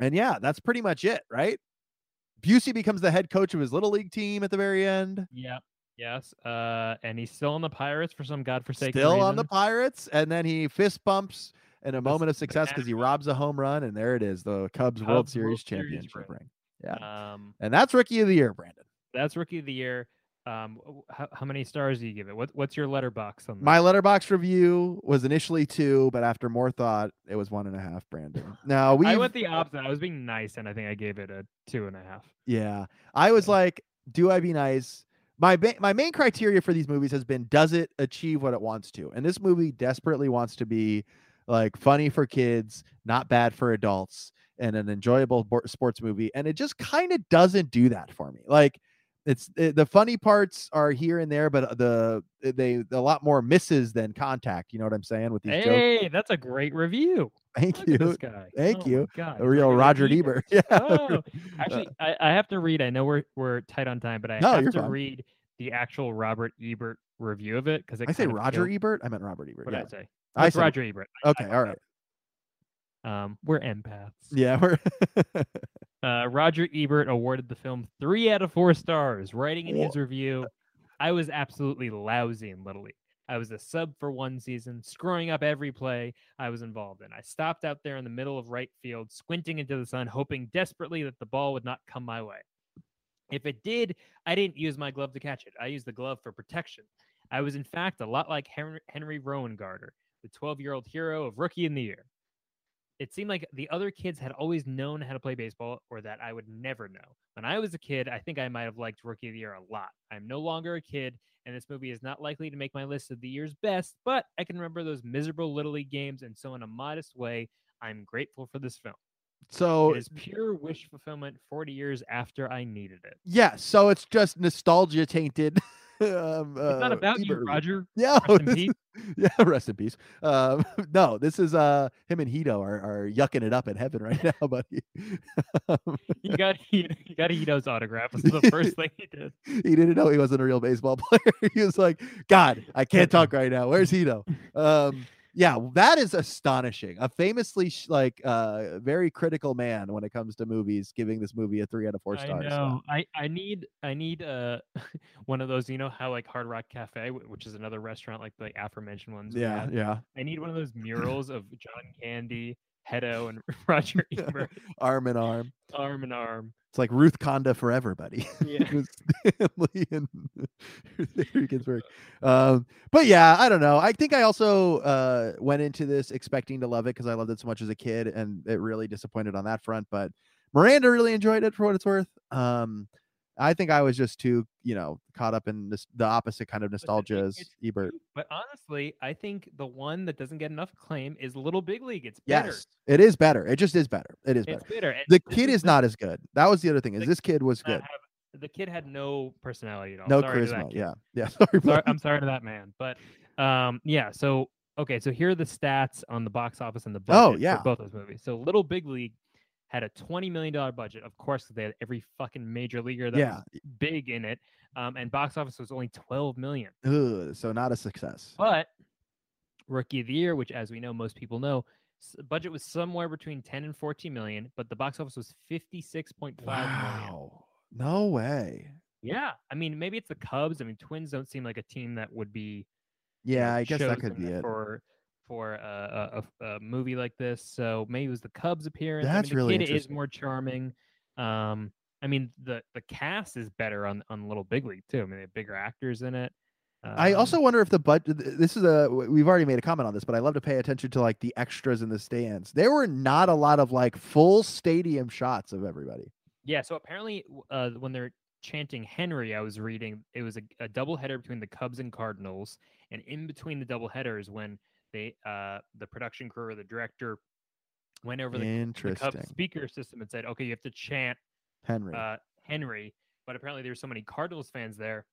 and yeah, that's pretty much it, right? Busey becomes the head coach of his little league team at the very end. Yeah. Yes. Uh, and he's still on the Pirates for some godforsaken Still reason. on the Pirates, and then he fist bumps in a moment of success because he robs a home run, and there it is, the Cubs, World Cubs Series World Series championship ring. ring. Yeah, Um, and that's rookie of the year, Brandon. that's rookie of the year. Um, how, how many stars do you give it? What What's your Letterboxd on that? My Letterboxd review was initially two, but after more thought, it was one and a half. Brandon. Now we, I went the opposite. I was being nice, and I think I gave it a two and a half. yeah, I was like, do I be nice? My ba- my main criteria for these movies has been, does it achieve what it wants to? And this movie desperately wants to be like funny for kids, not bad for adults, and an enjoyable sports movie, and it just kind of doesn't do that for me. Like. It's it, the funny parts are here and there, but uh, the eh, they a lot more misses than contact. You know what I'm saying with these jokes? Hey, that's a great review. Thank Look at this you. guy. Thank Oh you. God, A real Roger Ebert. Yeah. Oh, uh, actually, I, I have to read. I know we're we're tight on time, but I No, have to fine. read the actual Robert Ebert review of it because I say Roger Ebert. I meant Robert Ebert. What Yeah. did I say? I It's said- Roger Ebert. I- I Okay. fucked All up. Um, we're empaths. Yeah. We're Uh, Roger Ebert awarded the film three out of four stars, writing in his review, I was absolutely lousy in Little League. I was a sub for one season, screwing up every play I was involved in. I stopped out there in the middle of right field, squinting into the sun, hoping desperately that the ball would not come my way. If it did, I didn't use my glove to catch it. I used the glove for protection. I was, in fact, a lot like Henry, Henry Rowengartner, the 12 year old hero of Rookie in the Year. It seemed like the other kids had always known how to play baseball or that I would never know. When I was a kid, I think I might have liked Rookie of the Year a lot. I'm no longer a kid, and this movie is not likely to make my list of the year's best, but I can remember those miserable Little League games, and so in a modest way, I'm grateful for this film. so It is pure wish fulfillment 40 years after I needed it. yeah. So it's just nostalgia tainted. um, It's not uh, about you, Roger. Yeah. Rest yeah. Rest in peace. Um, no, this is uh him and Hedo are, are yucking it up in heaven right now, buddy. You got you got Hedo's autograph. Was the first thing he did. he didn't know he wasn't a real baseball player. he was like, God, I can't talk right now. Where's Hedo? Um, yeah, that is astonishing. A famously sh- like uh very critical man when it comes to movies, giving this movie a three out of four stars. I know. I, I need I need uh one of those. You know how like Hard Rock Cafe, which is another restaurant like the aforementioned ones. Yeah, had? yeah. I need one of those murals of John Candy, Hedo, and Roger Ebert Arm in arm. arm in arm. It's like Ruth Conda for everybody. Yeah. Stanley and Harry Ginsberg. Um, but yeah, I don't know. I think I also uh, went into this expecting to love it because I loved it so much as a kid, and it really disappointed on that front. But Miranda really enjoyed it for what it's worth. Um, I think I was just too, you know, caught up in this, the opposite kind of nostalgia as Ebert. But honestly, I think the one that doesn't get enough claim is Little Big League. It's better. Yes, it is better. It just is better. It is better. It's better. The kid is not as good. That was the other thing. Is this kid was good? have- the kid had no personality at all. No Sorry charisma. Yeah, yeah. Sorry, sorry. I'm sorry to that man, but um, yeah. So okay, so here are the stats on the box office and the budget Oh, yeah. for both those movies. So Little Big League had a twenty million dollar budget. Of course, they had every fucking major leaguer that Yeah. was big in it. Um, and box office was only twelve million. Ugh, so not a success. But Rookie of the Year, which as we know, most people know, budget was somewhere between 10 and 14 million, but the box office was 56.5 Wow. No way. Yeah, I mean, maybe it's the Cubs. I mean, Twins don't seem like a team that would be Yeah, I guess that could be it. for for a, a, a, movie like this. So maybe it was the Cubs appearance. I That's mean, the really kid is more charming. Um, I mean, the the cast is better on on Little Big League too. I mean, they have bigger actors in it. I Um, also wonder if the but This is a. We've already made a comment on this, but I love to pay attention to like the extras in the stands. There were not a lot of like full stadium shots of everybody. Yeah, so apparently, uh, when they're chanting Henry, I was reading it was a, a double header between the Cubs and Cardinals, and in between the double headers, when they uh, the production crew or the director went over the, the. Cubs speaker system and said, "Okay, you have to chant Henry. uh, Henry," but apparently there were so many Cardinals fans there,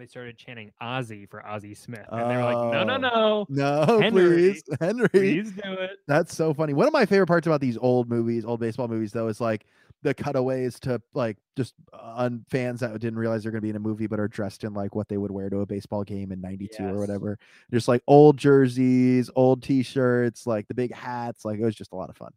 they started chanting Ozzie for Ozzie Smith, and they were like, "No, no, Oh. no, no, Henry. please, Henry. please do it." That's so funny. One of my favorite parts about these old movies, old baseball movies, though, is like the cutaways to like just uh, on fans that didn't realize they're going to be in a movie but are dressed in like what they would wear to a baseball game in 92 or whatever. Just like old jerseys, old t shirts, like the big hats. Like it was just a lot of fun.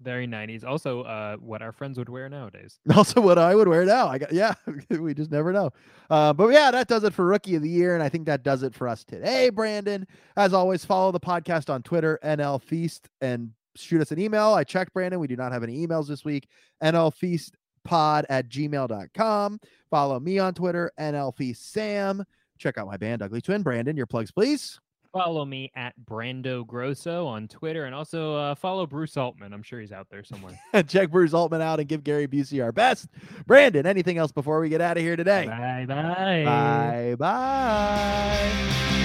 Very 90s. Also, uh, what our friends would wear nowadays. Also, what I would wear now. I got, yeah, we just never know. Uh, but yeah, that does it for Rookie of the Year. And I think that does it for us today, Brandon. As always, follow the podcast on Twitter, NL Feast, and shoot us an email. I checked, Brandon. We do not have any emails this week. NL Feast pod at gmail.com. Follow me on Twitter, NL Feast Sam. Check out my band, Ugly Twin. Brandon, your plugs, please. Follow me at Brando Grosso on Twitter and also uh, follow Bruce Altman. I'm sure he's out there somewhere. Check Bruce Altman out and give Gary Busey our best. Brandon, anything else before we get out of here today? bye bye. Bye bye.